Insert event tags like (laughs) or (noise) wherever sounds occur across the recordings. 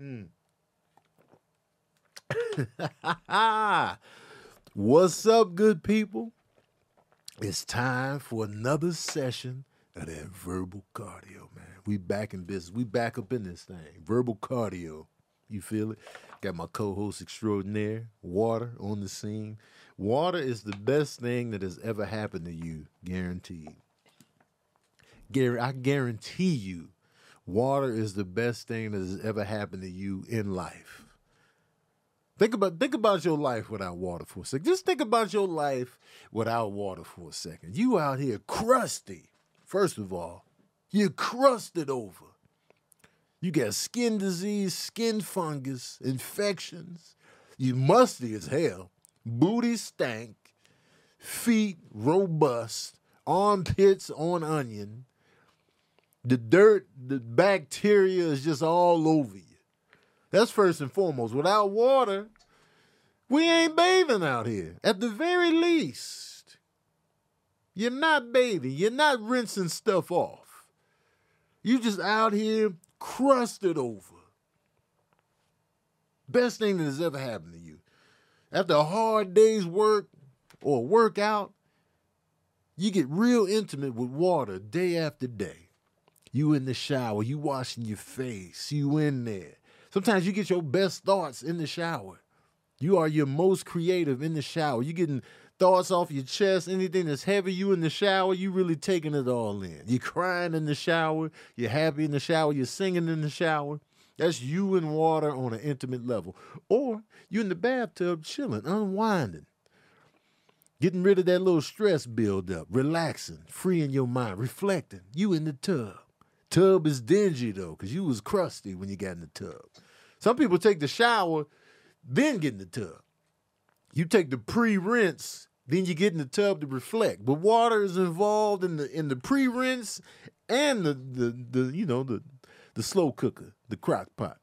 Hmm. (laughs) What's up, good people? It's time for another session of that verbal cardio, man. We back in business. We back up in this thing. Verbal cardio. You feel it? Got my co-host extraordinaire, Water, on the scene. Water is the best thing that has ever happened to you, guaranteed. Gary, I guarantee you, water is the best thing that has ever happened to you in life. Think about think about your life without water for a second. Just think about your life without water for a second. You out here crusty. First of all, you're crusted over. You got skin disease, skin fungus, infections. You musty as hell. Booty stank. Feet robust. Armpits on onion. The dirt, the bacteria is just all over you. That's first and foremost. Without water, we ain't bathing out here. At the very least, you're not bathing. You're not rinsing stuff off. You just out here crusted over. Best thing that has ever happened to you. After a hard day's work or workout, you get real intimate with water day after day. You in the shower, you washing your face, you in there. Sometimes you get your best thoughts in the shower. You are your most creative in the shower. You're getting thoughts off your chest, anything that's heavy, you in the shower, you really taking it all in. You're crying in the shower, you're happy in the shower, you're singing in the shower. That's you and water on an intimate level. Or you in the bathtub chilling, unwinding, getting rid of that little stress buildup, relaxing, freeing your mind, reflecting. You in the tub. Tub is dingy though, because you was crusty when you got in the tub. Some people take the shower, then get in the tub. You take the pre-rinse, then you get in the tub to reflect. But water is involved in the in the pre-rinse and the the, the you know the the slow cooker, the crock pot.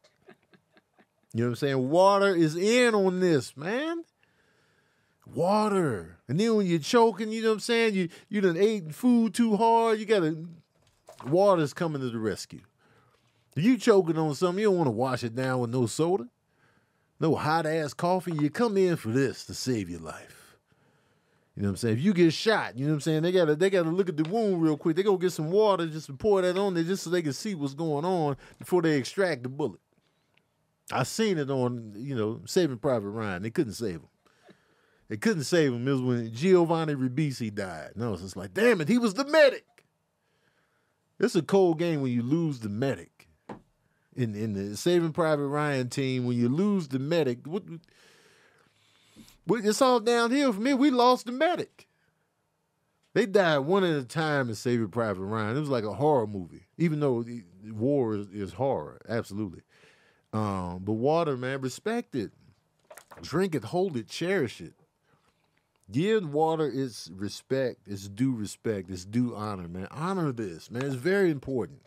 You know what I'm saying? Water is in on this, man. Water. And then when you're choking, you know what I'm saying? You you done ate food too hard, you gotta water's coming to the rescue. You choking on something, you don't want to wash it down with no soda, no hot ass coffee. You come in for this to save your life. You know what I'm saying? If you get shot, you know what I'm saying? They gotta they gotta look at the wound real quick. They go get some water just to pour that on there just so they can see what's going on before they extract the bullet. I seen it on, you know, Saving Private Ryan. They couldn't save him. They couldn't save him. It was when Giovanni Ribisi died. No, it's just like, damn it, he was the medic. It's a cold game when you lose the medic. In in the Saving Private Ryan team, when you lose the medic, what, what, it's all downhill for me. We lost the medic. They died one at a time in Saving Private Ryan. It was like a horror movie, even though war is, is horror, absolutely. Um, but water, man, respect it, drink it, hold it, cherish it. Give water its respect, its due respect, its due honor, man. Honor this, man. It's very important.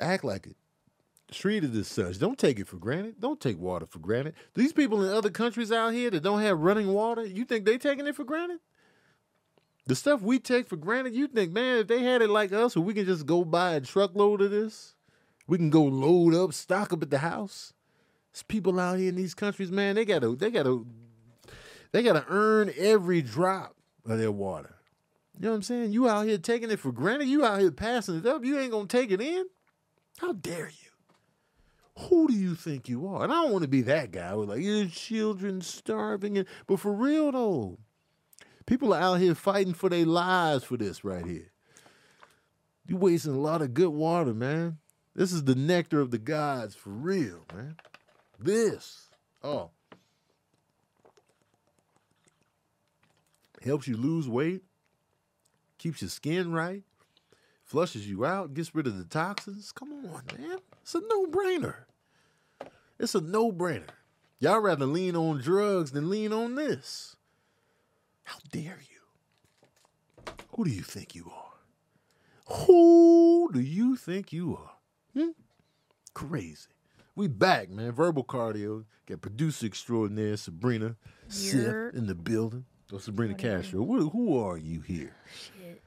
Act like it. Treat it as such. Don't take it for granted. Don't take water for granted. These people in other countries out here that don't have running water, you think they taking it for granted? The stuff we take for granted, you think, man, if they had it like us, where we can just go buy a truckload of this, we can go load up, stock up at the house. There's people out here in these countries, man, they gotta they gotta they gotta earn every drop of their water. You know what I'm saying? You out here taking it for granted. You out here passing it up. You ain't gonna take it in. How dare you? Who do you think you are? And I don't want to be that guy with like your children starving. And but for real though, people are out here fighting for their lives for this right here. You wasting a lot of good water, man. This is the nectar of the gods for real, man. This, oh, helps you lose weight, keeps your skin right, flushes you out, gets rid of the toxins. Come on, man. It's a no brainer. It's a no brainer. Y'all rather lean on drugs than lean on this. How dare you? Who do you think you are? Who do you think you are? Hmm? Crazy. We back, man. Verbal cardio. Got producer extraordinaire Sabrina. Sith in the building. Oh, Sabrina Castro. Who, who are you here? Shit.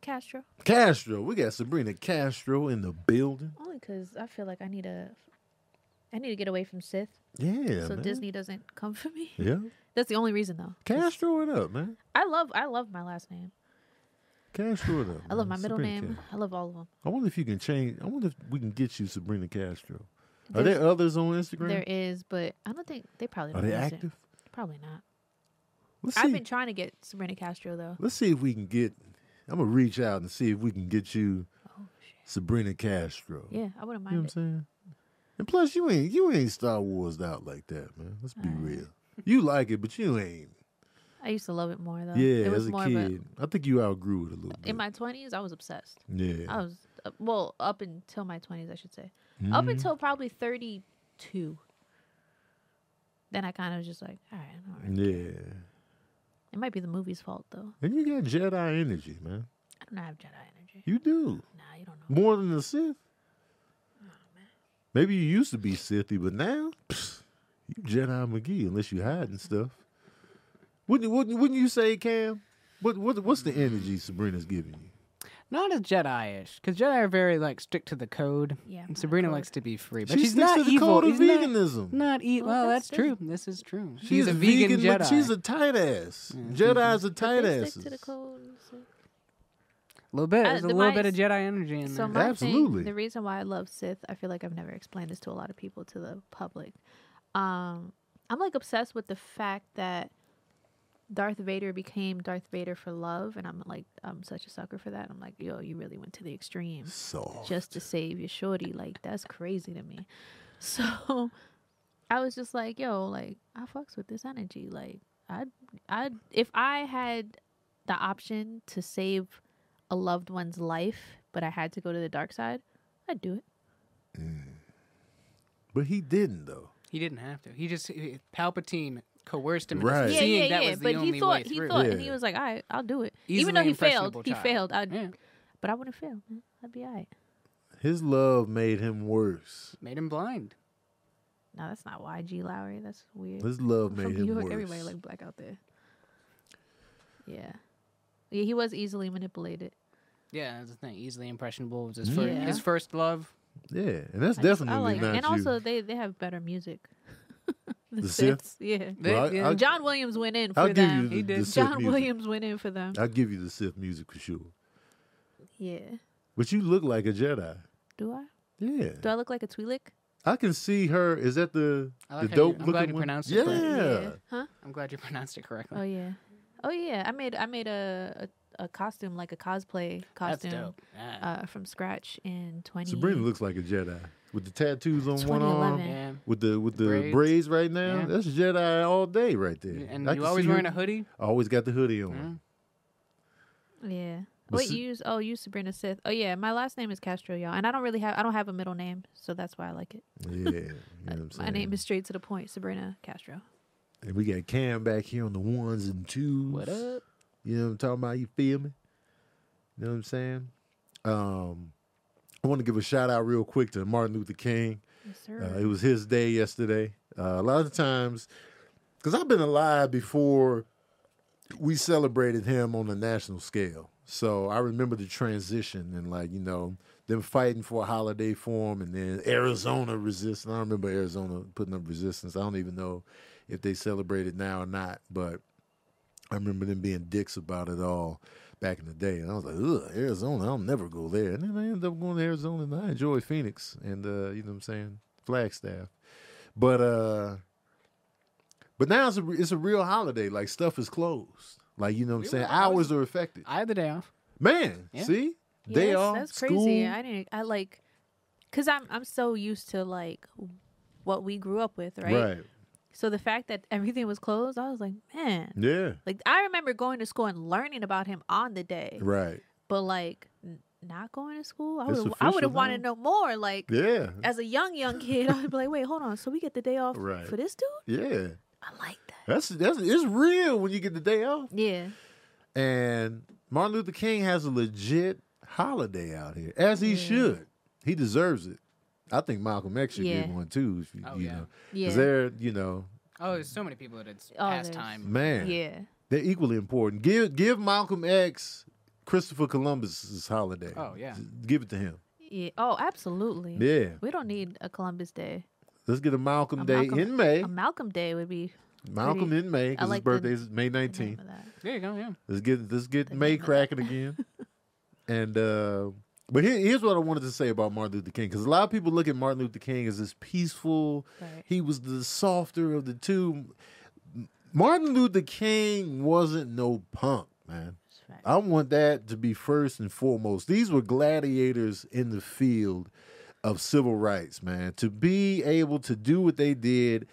Castro. Castro. We got Sabrina Castro in the building. Only because I feel like I need to. I need to get away from Sith, Yeah, so man. Disney doesn't come for me. Yeah, (laughs) That's the only reason, though. Castro it up, man. I love. I love my last name. Castro it (laughs) up. I love my middle Sabrina name. Castro. I love all of them. I wonder if you can change. I wonder if we can get you Sabrina Castro. Are there others on Instagram? There is, but I don't think they probably Are don't they active? It. Probably not. Let's I've see. been trying to get Sabrina Castro though. Let's see if we can get. I'm gonna reach out and see if we can get you Oh shit. Sabrina Castro. Yeah, I wouldn't You know mind what I'm saying? And plus, you ain't you ain't Star Wars out like that, man. Let's be Uh. real. You like it, but you ain't. I used to love it more though. Yeah, it was as a more kid, I think you outgrew it a little bit. In my twenties, I was obsessed. yeah. I was uh, well up until my twenties, I should say. Up Mhm. until probably thirty-two. Then I kind of was just like, all right, all right. Yeah. It might be the movie's fault though. And you got Jedi energy, man. I don't have Jedi energy. You do Nah, you don't know. more than the Sith. Oh, Maybe you used to be Sithy, but now you Jedi McGee unless you hiding stuff. Wouldn't wouldn't, wouldn't you say, Cam? What what what's the energy Sabrina's giving you? Not as Jedi-ish, because Jedi are very like strict to the code. Yeah, and Sabrina code. likes to be free, but She she's not to the evil. code of She's not- veganism. Not eat. Well, Well, that's that's, true. true. This is true. She's, She's, a vegan, but Jedi. She's a tight ass. Jedi's a tight ass. stick to the code. so- a little bit. Uh, There's a the little bit of Jedi energy in So there. my Absolutely. thing, the reason why I love Sith, I feel like I've never explained this to a lot of people, to the public. Um, I'm like obsessed with the fact that Darth Vader became Darth Vader for love, and I'm like, I'm such a sucker for that. I'm like, yo, you really went to the extreme So just to save your shorty. Like that's crazy to me. (laughs) So I was just like, yo, like I fucks with this energy. Like I, I, if I had the option to save a loved one's life, but I had to go to the dark side, I'd do it. Mm. but he didn't though. He didn't have to. He just he- Palpatine coerced him into Right. into Yeah, seeing yeah, that yeah. was the But only he thought way he through. thought, and he was like, all right, I'll do it. Easily Even though he failed, impressionable he failed. I'd, Yeah. but I wouldn't fail. Mm-hmm. I'd be all right. His love made him worse. Made him blind. No, that's not YG Lowry. That's weird. His love From made New him York, worse. everybody like black out there. Yeah. Yeah, he was easily manipulated. Yeah, that's the thing. Easily impressionable was his Yeah. first his first love. yeah, and that's I definitely I like, not and you. also they they have better music. (laughs) the The Sith? Siths, yeah. They- Well, I- yeah. I- John Williams went in for I'll give them. you the, He the did. Sith John music. Williams went in for them. I'll give you the Sith music for sure. Yeah. But you look like a Jedi. Do I? Yeah, Do I look like a Twi'lek? I can see her. Is that the I like the how you- dope I'm looking glad you one? pronounced it yeah. correctly. Huh? I'm glad you pronounced it correctly. Oh yeah. Oh yeah. I made I made a a, a costume like a cosplay That's costume dope. Yeah. uh, from scratch in twenty. Sabrina looks like a Jedi with the tattoos on one arm, yeah. with the with the Braids. braids, right now. Yeah. That's Jedi all day right there. And I you always see her- wearing a hoodie? I Always got the hoodie on. Yeah. Yeah. But Wait, you use oh you use Sabrina Sith. Oh yeah, my last name is Castro, y'all, and I don't really have I don't have a middle name, so that's why I like it. Yeah, you know what I'm saying. (laughs) My name is straight to the point, Sabrina Castro. And we got Cam back here on the ones and twos. What up? You know what I'm talking about? You feel me? You know what I'm saying? Um, I want to give a shout out real quick to Martin Luther King. Yes, sir. Uh, it was his day yesterday. Uh, a lot of times, because I've been alive before we celebrated him on a national scale. So I remember the transition and, like, you know, them fighting for a holiday for him and then Arizona resisting. I remember Arizona putting up resistance. I don't even know if they celebrate it now or not, but I remember them being dicks about it all back in the day. And I was like, ugh, Arizona, I'll never go there. And then I ended up going to Arizona and I enjoy Phoenix and, uh, you know what I'm saying, Flagstaff. But, uh, but now it's a, it's a real holiday. Like stuff is closed. Like, you know what I'm saying? were- I was- Hours are affected. I had the day off. Man, Yeah. see? Day that's, off, That's school. crazy. I didn't. I like, cause I'm I'm so used to like what we grew up with, right? right. So the fact that everything was closed, I was like, man. Yeah. Like I remember going to school and learning about him on the day, Right. but like n- not going to school, I would I would have wanted to know more. Like Yeah. as a young young kid, I would be like, wait, hold on. So we get the day off Right. for this dude? Yeah. I like that. That's that's it's real when you get the day off. Yeah. And Martin Luther King has a legit holiday out here, as he Yeah. should. He deserves it. I think Malcolm X should Yeah. get one too. If you, Oh, you yeah. know, Yeah. because they're you know, Oh, there's so many people that it's Oh, past time. man, Yeah. they're equally important. Give give Malcolm X Christopher Columbus's holiday. Oh, yeah. Just give it to him. Yeah. Oh, absolutely. Yeah. We don't need a Columbus Day. Let's get a Malcolm A Day Malcolm- in May. A Malcolm Day would be. Malcolm pretty- in May because like his the- birthday is May nineteenth. of that. There you go. Yeah. Let's get let's get The May cracking again. (laughs) and uh but here, here's what I wanted to say about Martin Luther King because a lot of people look at Martin Luther King as this peaceful. Right. He was the softer of the two. Martin Luther King wasn't no punk, man. Right. I want that to be first and foremost. These were gladiators in the field of civil rights, man. To be able to do what they did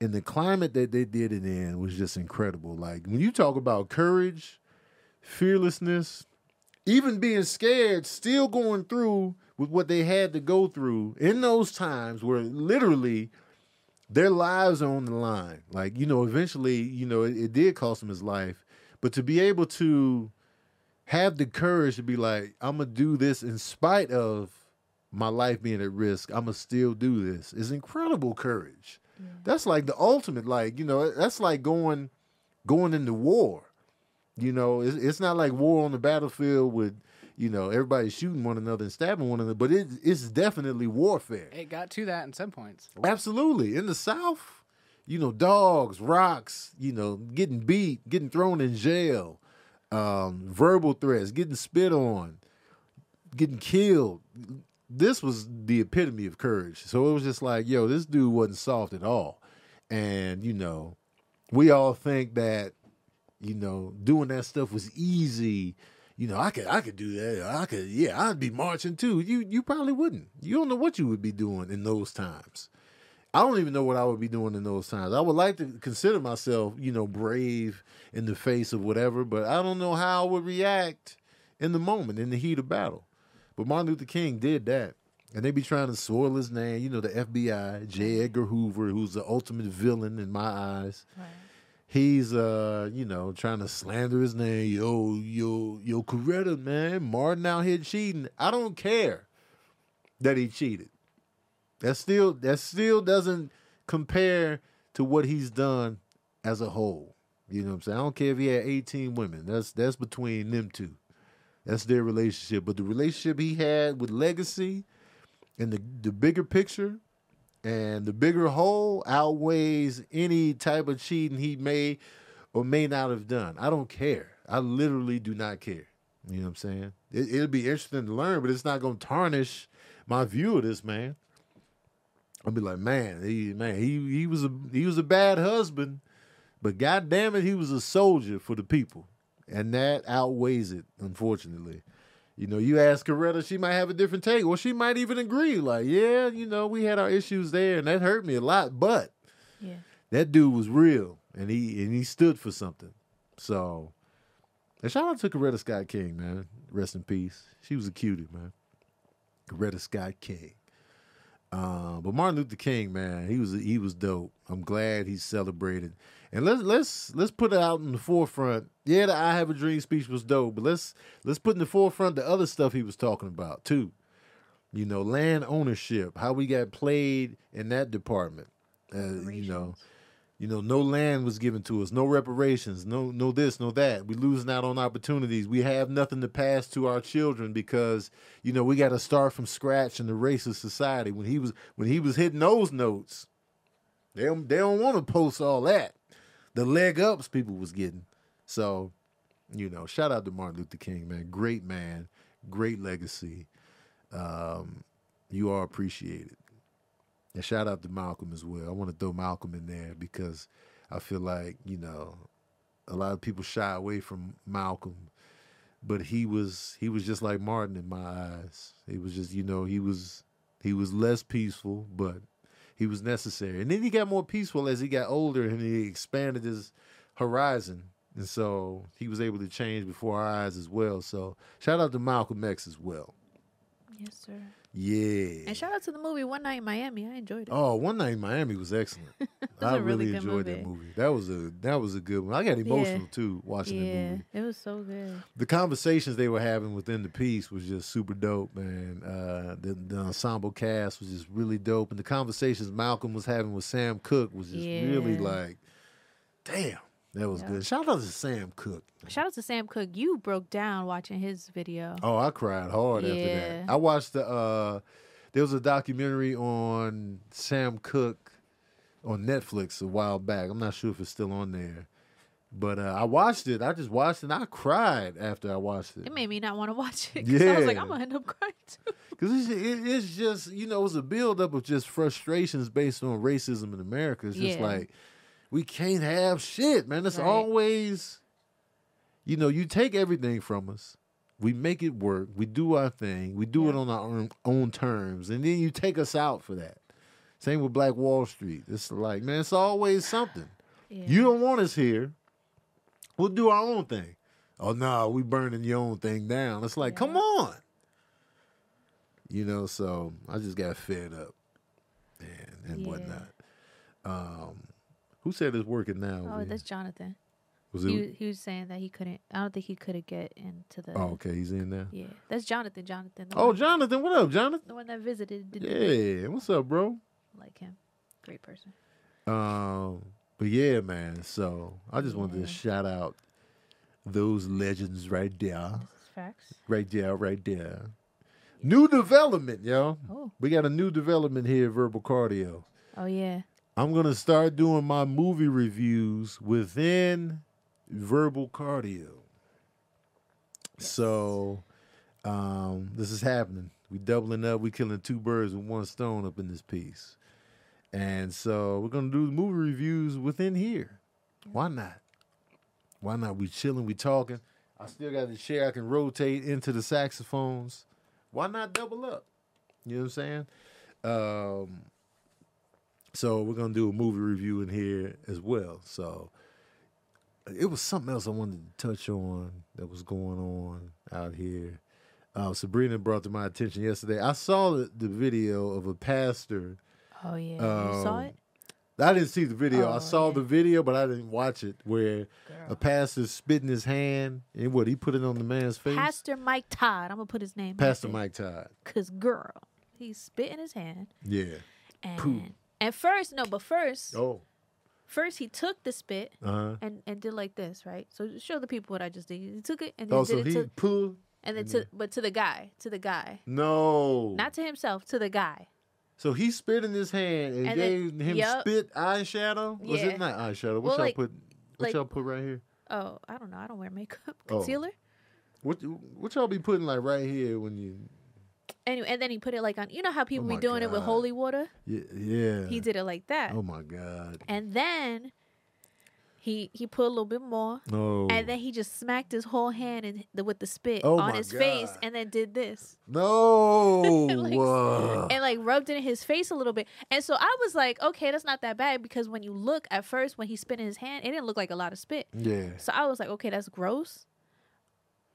in the climate that they did it in was just incredible. Like when you talk about courage, fearlessness, even being scared, still going through with what they had to go through in those times where literally their lives are on the line. Like, you know, eventually, you know, it, it did cost him his life. But to be able to have the courage to be like, I'm gonna do this in spite of my life being at risk, I'm gonna still do this is incredible courage. That's like the ultimate, like, you know, that's like going going into war. You know, it's, it's not like war on the battlefield with, you know, everybody shooting one another and stabbing one another, but it, it's definitely warfare. It got to that in some points. Absolutely. In the South, you know, dogs, rocks, you know, getting beat, getting thrown in jail, um, verbal threats, getting spit on, getting killed. This was the epitome of courage. So it was just like, yo, this dude wasn't soft at all. And, you know, we all think that, you know, doing that stuff was easy. You know, I could I could do that. I could yeah, I'd be marching too. You you probably wouldn't. You don't know what you would be doing in those times. I don't even know what I would be doing in those times. I would like to consider myself, you know, brave in the face of whatever, but I don't know how I would react in the moment, in the heat of battle. But Martin Luther King did that. And they be trying to soil his name. You know, the FBI, J. Edgar Hoover, who's the ultimate villain in my eyes. Right. He's uh, you know, trying to slander his name. Yo, yo, yo, Coretta, man, Martin out here cheating. I don't care that he cheated. That still that still doesn't compare to what he's done as a whole. You know what I'm saying? I don't care if he had 18 women. That's that's between them two. That's their relationship. But the relationship he had with Legacy and the the bigger picture and the bigger hole outweighs any type of cheating he may or may not have done. I don't care. I literally do not care. You know what I'm saying? It, it'll be interesting to learn, but it's not going to tarnish my view of this man. I'll be like, man, he man, he he was a he was a bad husband, but god damn it, he was a soldier for the people. And that outweighs it, unfortunately. You know, you ask Coretta, she might have a different take, Well, she might even agree. Like, yeah, you know, we had our issues there, and that hurt me a lot. But Yeah. that dude was real, and he and he stood for something. So, and shout out to Coretta Scott King, man. Rest in peace. She was a cutie, man. Coretta Scott King. Uh, but Martin Luther King, man, he was he was dope. I'm glad he's celebrated. And let's let's let's put it out in the forefront. Yeah, the I Have a Dream speech was dope, but let's let's put in the forefront the other stuff he was talking about too. You know, land ownership, how we got played in that department. Uh, you know. You know, no land was given to us, no reparations, no no this, no that. We losing out on opportunities. We have nothing to pass to our children because you know we got to start from scratch in the racist society. When he was when he was hitting those notes, they don't, they don't want to post all that. The leg ups people was getting. So, you know, shout out to Martin Luther King, man. Great man, great legacy. Um, you are appreciated. And shout out to Malcolm as well. I want to throw Malcolm in there because I feel like, you know, a lot of people shy away from Malcolm, but he was he was just like Martin in my eyes. He was just, you know, he was he was less peaceful, but he was necessary. And then he got more peaceful as he got older and he expanded his horizon. And so he was able to change before our eyes as well. So shout out to Malcolm X as well. Yes, sir. Yeah. And shout out to the movie One Night in Miami. I enjoyed it. Oh, one night in Miami was excellent. (laughs) I a really enjoyed that movie. movie. That was a that was a good one. I got emotional Yeah. too watching the movie. it was so good. The conversations they were having within the piece was just super dope, man. Uh, the, the ensemble cast was just really dope, and the conversations Malcolm was having with Sam Cooke was just really like, damn, That was Yeah. good. Shout out to Sam Cooke. Shout out to Sam Cooke. You broke down watching his video. Oh, I cried hard after that. I watched the uh there was a documentary on Sam Cooke on Netflix a while back. I'm not sure if it's still on there. But uh, I watched it. I just watched it and I cried after I watched it. It made me not want to watch it. 'cause I was like, I'm gonna end up crying too. (laughs) Because it's, it's just, you know, it's a buildup of just frustrations based on racism in America. It's just Yeah. like, we can't have shit, man. It's Right. always, you know, you take everything from us. We make it work. We do our thing. We do it on our own, own terms. And then you take us out for that. Same with Black Wall Street. It's like, man, it's always something. Yeah. You don't want us here. We'll do our own thing. Oh no, we burning your own thing down. It's like, Yeah. come on. You know, so I just got fed up and, and Yeah. whatnot. Um, who said it's working now? Oh, man? that's Jonathan. was He, it? he was saying that he couldn't. I don't think he could have get into the. Oh, okay, he's in there. Yeah, that's Jonathan. Jonathan. Oh, one, Jonathan, what up, Jonathan? the one that visited. Yeah, what's up, bro? like him. Great person. Um, but yeah, man. So I just wanted to shout out those legends right there. This is facts. Right there, right there. New development, yo. Oh, We got a new development here, at Verbal Cardio. oh yeah. I'm gonna start doing my movie reviews within Verbal Cardio. So, um, this is happening. We doubling up. We killing two birds with one stone up in this piece. And so we're gonna do the movie reviews within here. Why not? Why not? We chilling. We talking. I still got the chair I can rotate into the saxophones. Why not double up? You know what I'm saying? Um, so we're gonna do a movie review in here as well. So it was something else I wanted to touch on that was going on out here. Uh, Sabrina brought to my attention yesterday. I saw the, the video of a pastor. Oh yeah. you saw Um, it, I didn't see the video. I Oh, saw yeah. the video, but I didn't watch it. Where a pastor spitting his hand and what he put it on the man's face. Pastor Mike Todd. I'm gonna put his name. Pastor Mike Todd. Cause girl, he's spitting his hand, Yeah. and Pooh. And first no, but first, Oh. first he took the spit Uh huh. and and did like this, right? So show the people what I just did. He took it and then Oh, did so it he to, pulled. and then to but to the guy, to the guy, No. not to himself, to the guy. So he spit in his hand and, And then- gave him yup. spit eyeshadow. Was Yeah. it not eyeshadow? What Well, y'all like- put? What like- y'all put right here? Oh, I don't know. I don't wear makeup. Oh. Concealer. What what y'all be putting like right here when you? Anyway, and then he put it like on. You know how people oh be Oh my doing it with holy water? Yeah. yeah. He did it like that, Oh my god. and then he he put a little bit more, No. and then he just smacked his whole hand in the, with the spit Oh on his face, and then did this. no. (laughs) Like, Whoa. and like rubbed it in his face a little bit. And so I was like, okay, that's not that bad because when you look at first when he spit in his hand, it didn't look like a lot of spit. yeah. So I was like, okay, that's gross.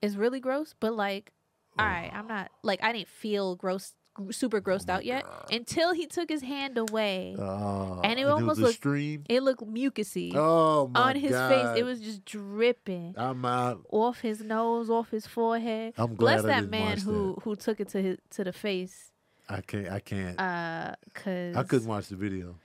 It's really gross, but like, all right, I'm not like I didn't feel gross, super grossed Oh out yet God. until he took his hand away. Uh, And it almost looked- stream. it looked mucusy Oh my on his god. face. It was just dripping I'm out. off his nose, off his forehead. I'm glad Bless I that didn't man who who took it to his to the face. I can't. I can't. Uh, cause I couldn't watch the video.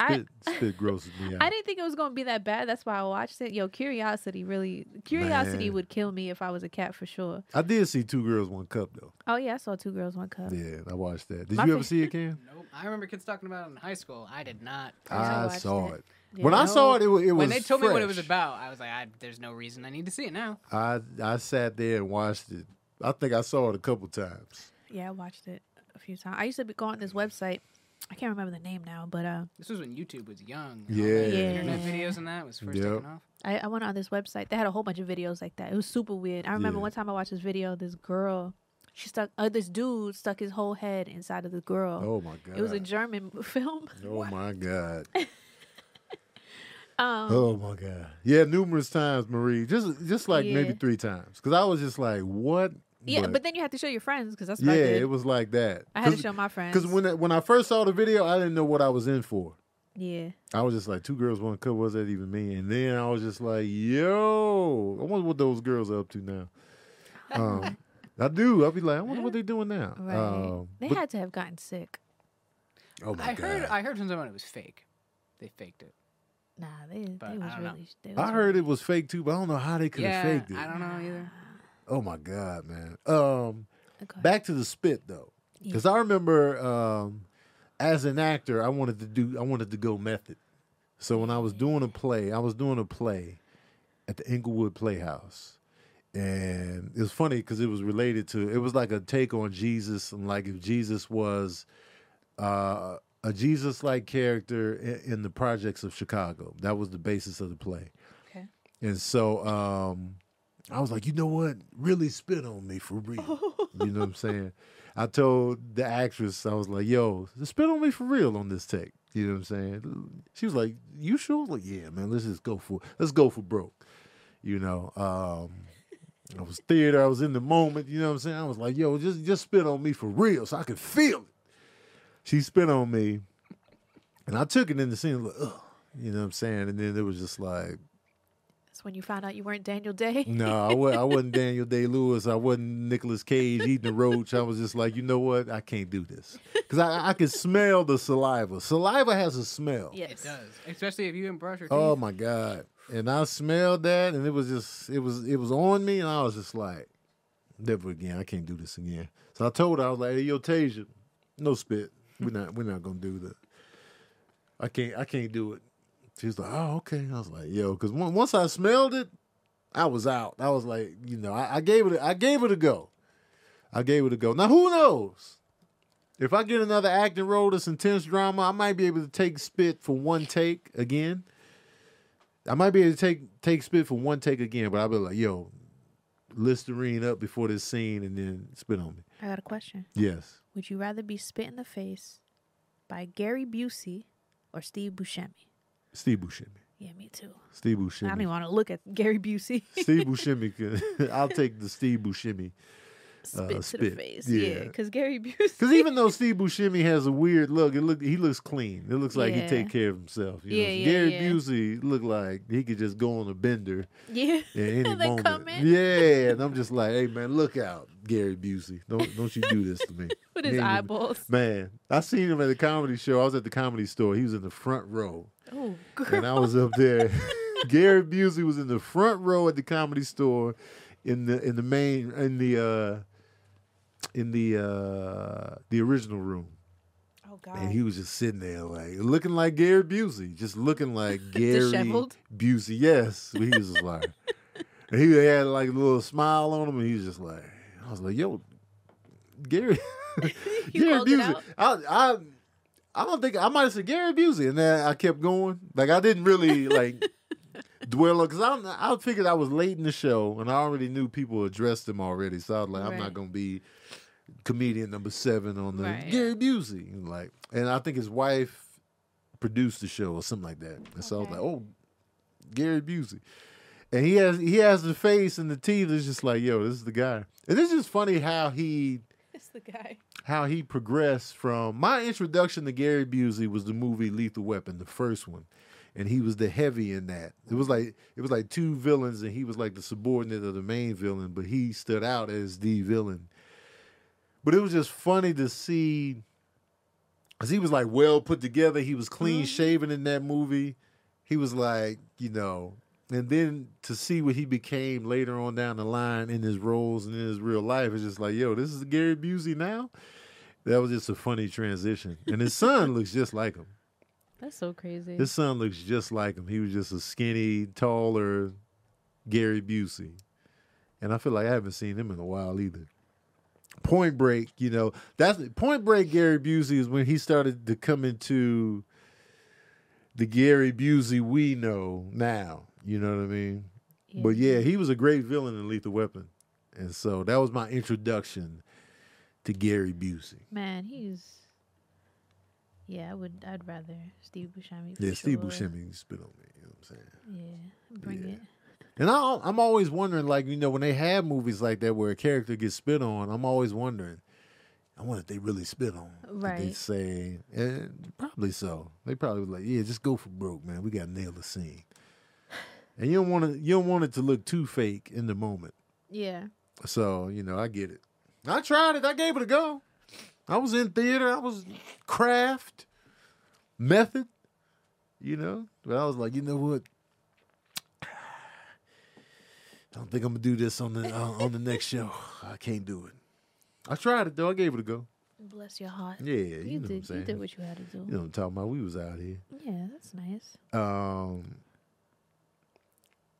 I- Spit, spit grosses me out. I didn't think it was gonna be that bad. That's why I watched it. Yo, curiosity really curiosity Man. would kill me if I was a cat for sure. I did see two girls, one cup though. Oh yeah, I saw two girls, one cup. Yeah, I watched that. Did My you ever fa- see it, Cam? (laughs) Nope. I remember kids talking about it in high school. I did not. I I saw it. it. Yeah. When I saw it, it, it was when they told me what it was about, I was like, I, "There's no reason I need to see it now." I I sat there and watched it. I think I saw it a couple times. Yeah, I watched it a few times. I used to be going on this website. I can't remember the name now, but uh, This was when YouTube was young. and Yeah. Yeah. Internet videos and that was first Yep. taking off. I, I went on this website. They had a whole bunch of videos like that. It was super weird. I remember Yeah. one time I watched this video. This girl, she stuck. Uh, this dude stuck his whole head inside of the girl. Oh my god! it was a German (laughs) film. oh my god! (laughs) Um, Oh my god! Yeah, numerous times, Marie. Just just like maybe three times. Because I was just like, what? Yeah, but, then you have to show your friends because that's what yeah, I did. it was like that. I had to show my friends. Because when I- when I first saw the video, I didn't know what I was in for. yeah, I was just like, two girls, one cup. What does that even mean? And then I was just like, yo, I wonder what those girls are up to now. (laughs) Um, I do. I'll be like, I wonder what they're doing now. right. Um, they but- had to have gotten sick. oh my I god! heard. I heard from someone it was fake. They faked it. Nah, they But they I was don't know. really. They was I heard really, it was fake too, but I don't know how they could have yeah, faked it. I don't know either. Oh my god, man. Um, Okay. back to the spit though, Yeah. because I remember um, as an actor, I wanted to do, I wanted to go method. So when I was doing a play, I was doing a play at the Inglewood Playhouse, and it was funny because it was related to, it was like a take on Jesus, and like if Jesus was uh, a Jesus-like character in, in the projects of Chicago. That was the basis of the play. Okay. And so um, I was like, you know what? Really spit on me for real. (laughs) you know what I'm saying? I told the actress, I was like, yo, spit on me for real on this take. You know what I'm saying? She was like, you sure? Like, yeah, man, let's just go for let's go for broke. You know, um, I was theater, I was in the moment, you know what I'm saying? I was like, yo, just just spit on me for real so I could feel it. She spit on me, and I took it in the scene, like, ugh, you know what I'm saying? And then it was just like, That's when you found out you weren't Daniel Day. (laughs) no, I, wasn't Daniel Day Lewis. I wasn't Nicolas Cage eating a roach. I was just like, you know what? I can't do this because I, I could smell the saliva. Saliva has a smell. yes. It does, especially if you didn't brush your oh, teeth. Oh my god! And I smelled that, and it was just it was it was on me, and I was just like, never again. I can't do this again. So I told her I was like, hey, yo, Tasia, no spit. We're not we're not gonna do that. I can't I can't do it. She was like, oh okay. I was like, yo, because once I smelled it, I was out. I was like, you know, I, I gave it a, I gave it a go. I gave it a go. Now who knows? If I get another acting role that's intense drama, I might be able to take spit for one take again. I might be able to take take spit for one take again, but I'll be like, yo, Listerine up before this scene and then spit on me. I got a question. Yes. Would you rather be spit in the face by Gary Busey or Steve Buscemi? Steve Buscemi. Yeah, me too. Steve Buscemi. I don't even want to look at Gary Busey. Steve (laughs) Buscemi. could- (laughs) I'll take the Steve Buscemi. Uh, spit to the spit. face. Yeah. Yeah, because Gary Busey. Because even though Steve Buscemi has a weird look, it look he looks clean. It looks like he take care of himself. You Yeah, know? yeah, Gary yeah. Busey look like he could just go on a bender yeah, at (laughs) any moment. come in. Yeah, and I'm just like, hey man, look out, Gary Busey. Don't don't you do this to me. with his Man, eyeballs. Man, I seen him at the comedy show. I was at the comedy store. He was in the front row. Oh, and I was up there. (laughs) Gary Busey was in the front row at the comedy store, in the in the main in the uh in the uh the original room, oh God. and he was just sitting there like looking like Gary Busey, just looking like (laughs) Gary Disheveled? Busey. Yes, he was just like, and he had like a little smile on him, and he was just like, I was like, yo, Gary. (laughs) Gary Busey. I, I I don't think I might have said Gary Busey, and then I kept going. Like I didn't really (laughs) like dwell on because I I figured I was late in the show, and I already knew people addressed him already. So I was like, I'm not gonna be comedian number seven on the Right. Gary Busey. And like, and I think his wife produced the show or something like that. And so I was like, oh, Gary Busey. And he has he has the face and the teeth. It's just like, yo, this is the guy. And it's just funny how he It's the guy. How he progressed from my introduction to Gary Busey was the movie Lethal Weapon, the first one. And he was the heavy in that. It was like it was like two villains and he was like the subordinate of the main villain, but he stood out as the villain. But it was just funny to see cuz he was like well put together, he was clean mm-hmm. shaven in that movie. He was like, you know, and then to see what he became later on down the line in his roles and in his real life, it's just like, yo, this is Gary Busey now. That was just a funny transition. And his son (laughs) looks just like him. That's so crazy. His son looks just like him. He was just a skinny, taller Gary Busey. And I feel like I haven't seen him in a while either. Point Break, you know, that's Point Break Gary Busey is when he started to come into the Gary Busey we know now. You know what I mean? But yeah, he was a great villain in Lethal Weapon. And so that was my introduction to Gary Busey. Man, he's. Yeah, I would. I'd rather Steve Buscemi. Yeah, Steve sure. Buscemi spit on me. You know what I'm saying? Yeah, bring Yeah. it. And I, I'm always wondering, like, you know, when they have movies like that where a character gets spit on, I'm always wondering, I wonder if they really spit on. Did They say, and probably so. They probably was like, yeah, just go for broke, man. We got to nail the scene. And you don't want to, you don't want it to look too fake in the moment. Yeah. So you know, I get it. I tried it. I gave it a go. I was in theater. I was craft, method. you know. But I was like, you know what? I don't think I'm gonna do this on the uh, on the next show. I can't do it. I tried it though. I gave it a go. Bless your heart. Yeah, you, you know what I'm did. You did what you had to do. You know what I'm talking about. We was out here. Yeah, that's nice. Um,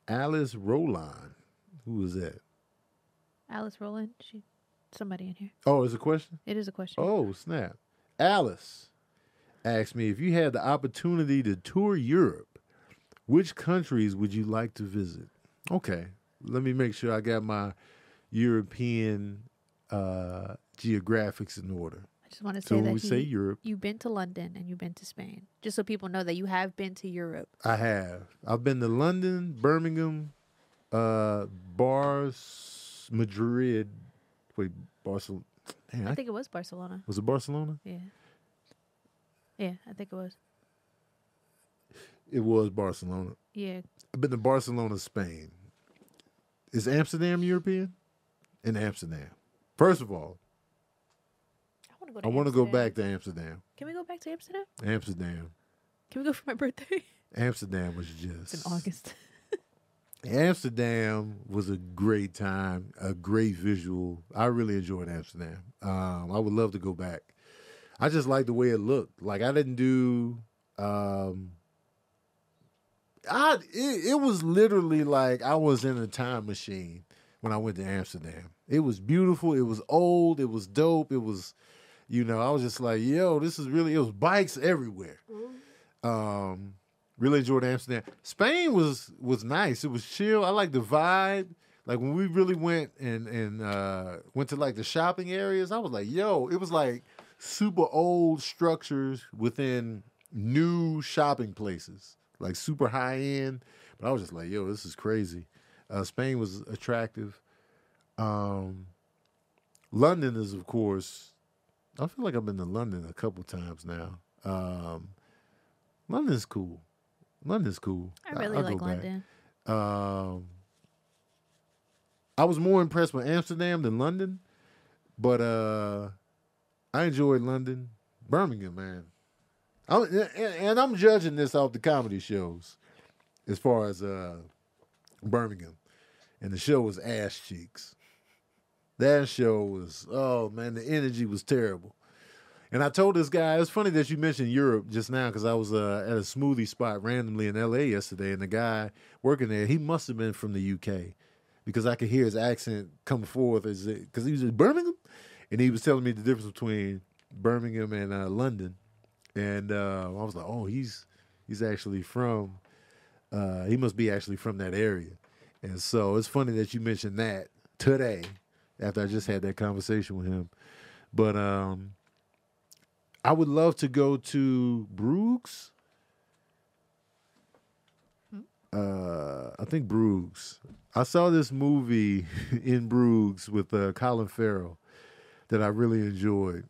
Alice Roland. Who was that? Alice Roland. She, somebody in here. Oh, is a question? It is a question. Oh, snap. Alice asked me if you had the opportunity to tour Europe, which countries would you like to visit? Okay, let me make sure I got my European uh, geographics in order. I just want to So say when that we he, say Europe, you've been to London and you've been to Spain, just so people know that you have been to Europe. I have. I've been to London, Birmingham, uh, Bars, Madrid. Wait, Barcelona. I I think it was Barcelona. was it Barcelona? Yeah. Yeah, I think it was. It was Barcelona. Yeah, I've been to Barcelona, Spain. Is Amsterdam European? In Amsterdam. First of all, to go. To I want to go back to Amsterdam. Can we go back to Amsterdam? Amsterdam. Can we go for my birthday? Amsterdam was just (laughs) It's in August. Amsterdam was a great time, a great visual. I really enjoyed Amsterdam. Um, I would love to go back. I just like the way it looked. Like I didn't do. Um, I it, it was literally like I was in a time machine when I went to Amsterdam. It was beautiful. It was old. It was dope. It was, you know, I was just like, yo, this is really. It was bikes everywhere. Um, really enjoyed Amsterdam. Spain was was nice. It was chill. I like the vibe. Like when we really went and and uh, went to like the shopping areas, I was like, yo, it was like super old structures within new shopping places, like super high end. But I was just like, yo, this is crazy. Uh, Spain was attractive. Um, London is, of course. I feel like I've been to London a couple times now. Um, London's cool. London's cool. I really go like. London. Um, I was more impressed with Amsterdam than London, but uh, I enjoyed London, Birmingham, man. I'm, and, and I'm judging this off the comedy shows, as far as uh, Birmingham, and the show was ass cheeks. That show was oh man, the energy was terrible. And I told this guy, it's funny that you mentioned Europe just now because I was uh, at a smoothie spot randomly in LA yesterday, and the guy working there, he must have been from the UK because I could hear his accent come forth as because he was in Birmingham, and he was telling me the difference between Birmingham and uh, London, and uh, I was like, oh, he's he's actually from, uh, he must be actually from that area, and so it's funny that you mentioned that today after I just had that conversation with him, but um. I would love to go to Bruges. Uh, I think Bruges. I saw this movie (laughs) in Bruges with uh, Colin Farrell that I really enjoyed,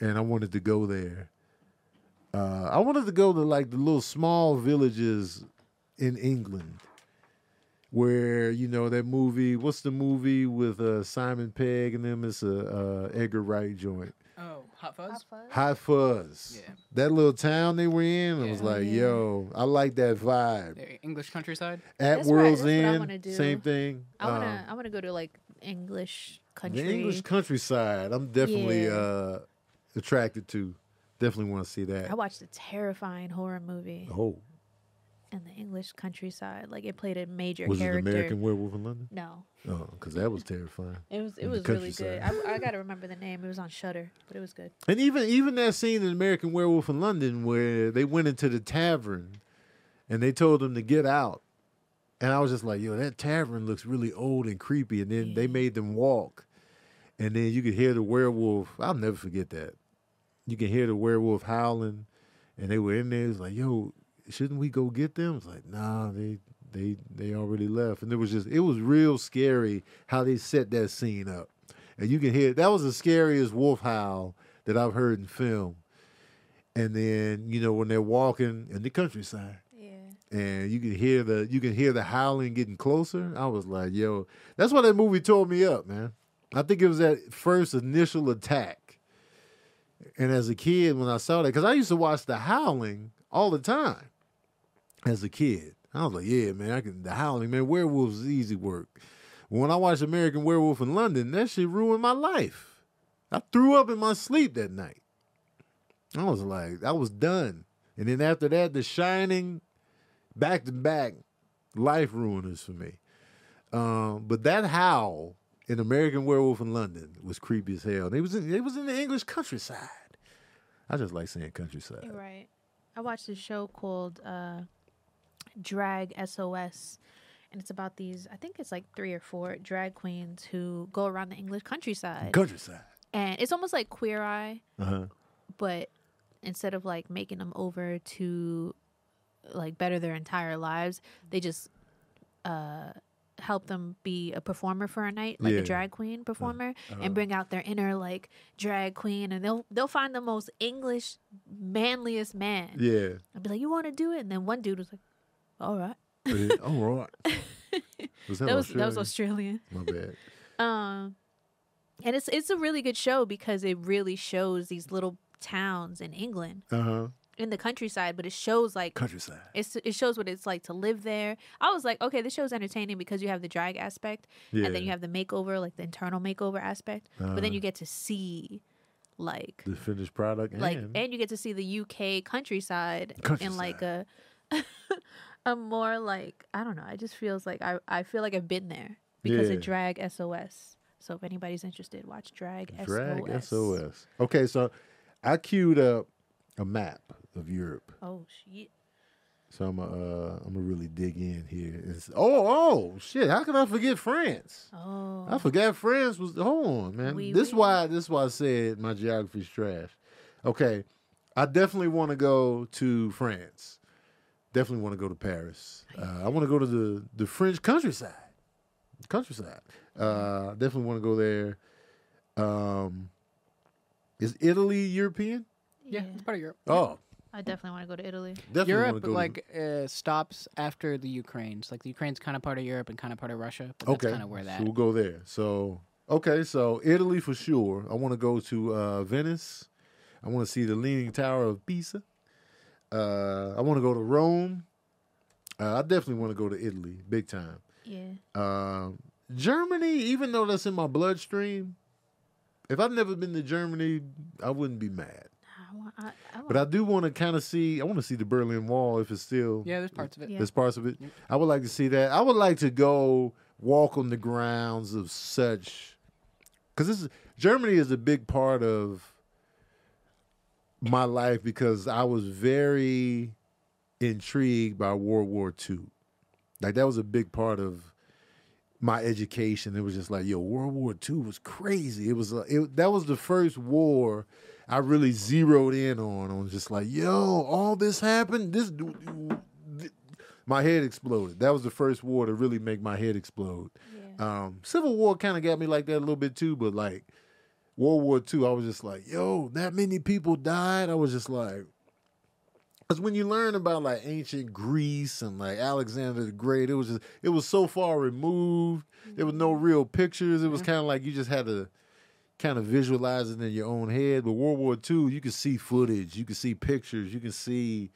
and I wanted to go there. Uh, I wanted to go to like the little small villages in England, where you know that movie. What's the movie with uh, Simon Pegg and them? It's a uh, Edgar Wright joint. Oh, Hot Fuzz? Hot Fuzz. Yeah. That little town they were in, I was like, yo, I like that vibe. The English countryside? At That's what I- World's that's what I End, wanna do. same thing. I wanna Um, I wanna go to like English country. the English countryside, I'm definitely Yeah. uh, attracted to. Definitely want to see that. I watched a terrifying horror movie oh, in the English countryside. Like it played a major was character. it American Werewolf in London? No, Oh, because that was terrifying. it was it was really good. I, I gotta remember the name. It was on Shudder, but it was good. And even even that scene in American Werewolf in London where they went into the tavern and they told them to get out. And I was just like, yo, that tavern looks really old and creepy. And then they made them walk. And then you could hear the werewolf. I'll never forget that. You can hear the werewolf howling. And they were in there. It's like, yo, shouldn't we go get them? It's like, nah, they they they already left. And it was just it was real scary how they set that scene up. And you can hear that was the scariest wolf howl that I've heard in film. And then, you know, when they're walking in the countryside Yeah. and you can hear the you can hear the howling getting closer. I was like, yo, that's why that movie tore me up, man. I think it was that first initial attack. And as a kid, when I saw that, because I used to watch The Howling all the time. As a kid. I was like, yeah, man, I can. The Howling, man, werewolves is easy work. When I watched American Werewolf in London, that shit ruined my life. I threw up in my sleep that night. I was like, I was done. And then after that, The Shining, back to back, life ruiners for me. Um, but that howl in American Werewolf in London was creepy as hell. They was in, it was in the English countryside. I just like saying countryside. Right. I watched a show called uh, Drag SOS, and it's about these. I think it's like three or four drag queens who go around the English countryside, Countryside. and it's almost like Queer Eye, Uh huh. but instead of like making them over to like better their entire lives, they just uh help them be a performer for a night, like Yeah. a drag queen performer, uh-huh. and bring out their inner like drag queen, and they'll they'll find the most English manliest man, Yeah. I'd be like, "You want to do it?" And then one dude was like, "All right." All right. (laughs) Was that, That was that was Australian? My bad. (laughs) Um, and it's it's a really good show because it really shows these little towns in England Uh huh. in the countryside, but it shows like Countryside. it's it shows what it's like to live there. I was like, okay, this show's entertaining because you have the drag aspect, Yeah. and then you have the makeover, like the internal makeover aspect. But Uh-huh. then you get to see like the finished product. like and, and you get to see the UK countryside, in like a (laughs) a more like I don't know. It just feels like I I feel like I've been there because Yeah. of Drag SOS. So if anybody's interested, watch Drag, drag SOS. SOS. Okay, so I queued up a map of Europe. Oh shit! So I'm uh, I'm gonna really dig in here. It's, oh oh shit! How could I forget France? Oh, I forgot France was. Hold on, man. Oui, this oui. why this why I said my geography's trash. Okay, I definitely want to go to France. Definitely want to go to Paris. Uh, I want to go to the the French countryside. Countryside. Uh, definitely want to go there. Um, is Italy European? Yeah, it's part of Europe. Oh, I definitely want to go to Italy. definitely Europe to go. like uh, stops after the Ukraine's. Like the Ukraine's kind of part of Europe and kind of part of Russia. But to, that's okay, kind of where that. so we'll go there. So okay, so Italy for sure. I want to go to uh, Venice. I want to see the Leaning Tower of Pisa. Uh, I want to go to Rome. Uh, I definitely want to go to Italy, big time. Yeah. Um, Germany, even though that's in my bloodstream, if I've never been to Germany, I wouldn't be mad. I want. I, I want But I do want to kind of see. I want to see the Berlin Wall if it's still. yeah, there's parts of it. Yeah. There's parts of it. Yep. I would like to see that. I would like to go walk on the grounds of such, because this is Germany is a big part of my life because I was very intrigued by World War II. Like that was a big part of my education. It was just like, yo, World War II was crazy. It was uh, it, that was the first war I really zeroed in on. On just like, yo, all this happened. This my head exploded. That was the first war to really make my head explode. Yeah. Um, Civil War kind of got me like that a little bit too, but like World War II, I was just like, yo, that many people died. I was just like, because when you learn about like ancient Greece and like Alexander the Great, it was just it was so far removed. There was no mm-hmm. real pictures. It was kind of like you just had to kind of visualize it in your own head. But World War II, you could see footage, you could see pictures, you could see,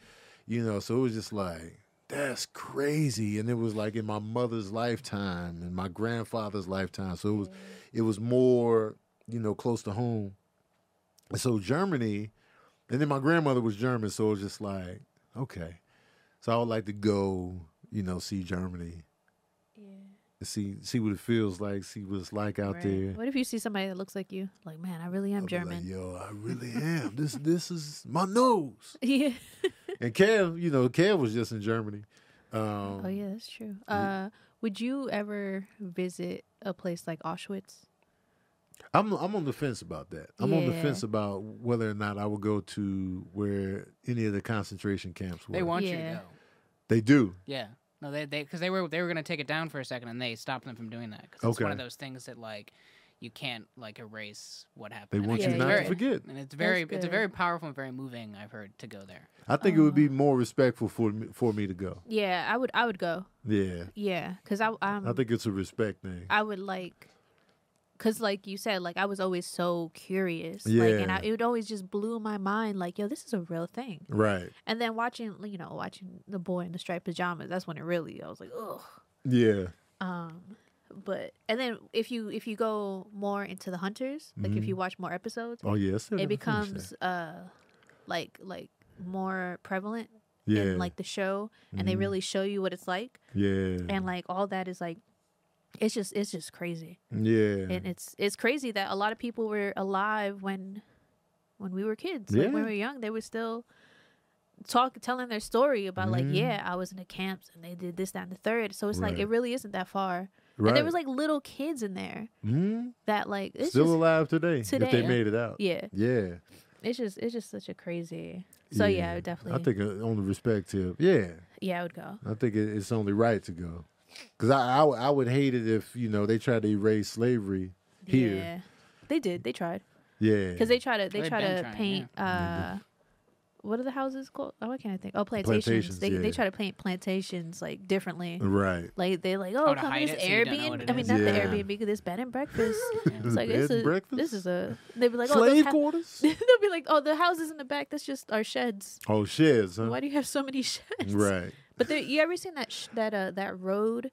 you know. So it was just like that's crazy, and it was like in my mother's lifetime and my grandfather's lifetime. So it was it was more you know close to home. And so Germany, and then my grandmother was German, so it was just like okay. So I would like to go, you know, see Germany Yeah. and see see what it feels like, see what it's like out Right. there. What if you see somebody that looks like you? Like, man, I really am I'll be like, German. Yo, I really (laughs) am. this this is my nose. (laughs) yeah. And Kev, you know, Kev was just in Germany. Um, Oh yeah, that's true. Uh, would you ever visit a place like Auschwitz? I'm I'm on the fence about that. I'm on the fence about whether or not I would go to where any of the concentration camps were. They want you to go. They do. Yeah. No, they they because they were they were gonna take it down for a second and they stopped them from doing that because it's one of those things that like you can't like erase what happened. They want I Yeah, you not it's to forget. And it's very it's a very powerful and very moving. I've heard to go there. I think it would be Uh-huh. more respectful for me, for me to go. Yeah, I would. I would go. Yeah. Yeah, because I um, I think it's a respect thing. I would like Cause like you said, like I was always so curious, like, and I, it would always just blew my mind, like, yo, this is a real thing. Right. And then watching, you know, watching the boy in the striped pajamas, that's when it really, I was like, ugh. Yeah. Um, but and then if you if you go more into the hunters, like if Mhm. you watch more episodes, Oh yeah. It becomes uh like like more prevalent yeah. in like the show, and they Mhm. really show you what it's like, yeah. and like all that is like, it's just it's just crazy, yeah. and it's it's crazy that a lot of people were alive when when we were kids, like when we were young, they were still talk telling their story about like Mhm. yeah I was in the camps and they did this that and the third so it's like it really isn't that far right. and there was like little kids in there Mhm. that like it's still alive today, if today, they uh, made it out. yeah Yeah. it's just it's just such a crazy so yeah, would definitely I think uh, on the respect tip, yeah, yeah I would go I think it, it's only right to go. Because I, I, would- I would hate it if you know they tried to erase slavery here. yeah they did they tried Yeah, because they try to they They've try to trying, paint Yeah, uh what are the houses called oh what can I think oh plantations, Plantations, they yeah. they try to paint plantations like differently right. like they like oh, Oh, come this it so you don't know Airbnb I mean is. not the Airbnb because this bed and breakfast (laughs) it's like Bed this and is breakfast? this is a they'd be like oh those slave ha- quarters. (laughs) they'll be like oh the houses in the back that's just our sheds oh sheds, huh? why do you have so many (laughs) sheds Right. But there, you ever seen that sh- that uh that road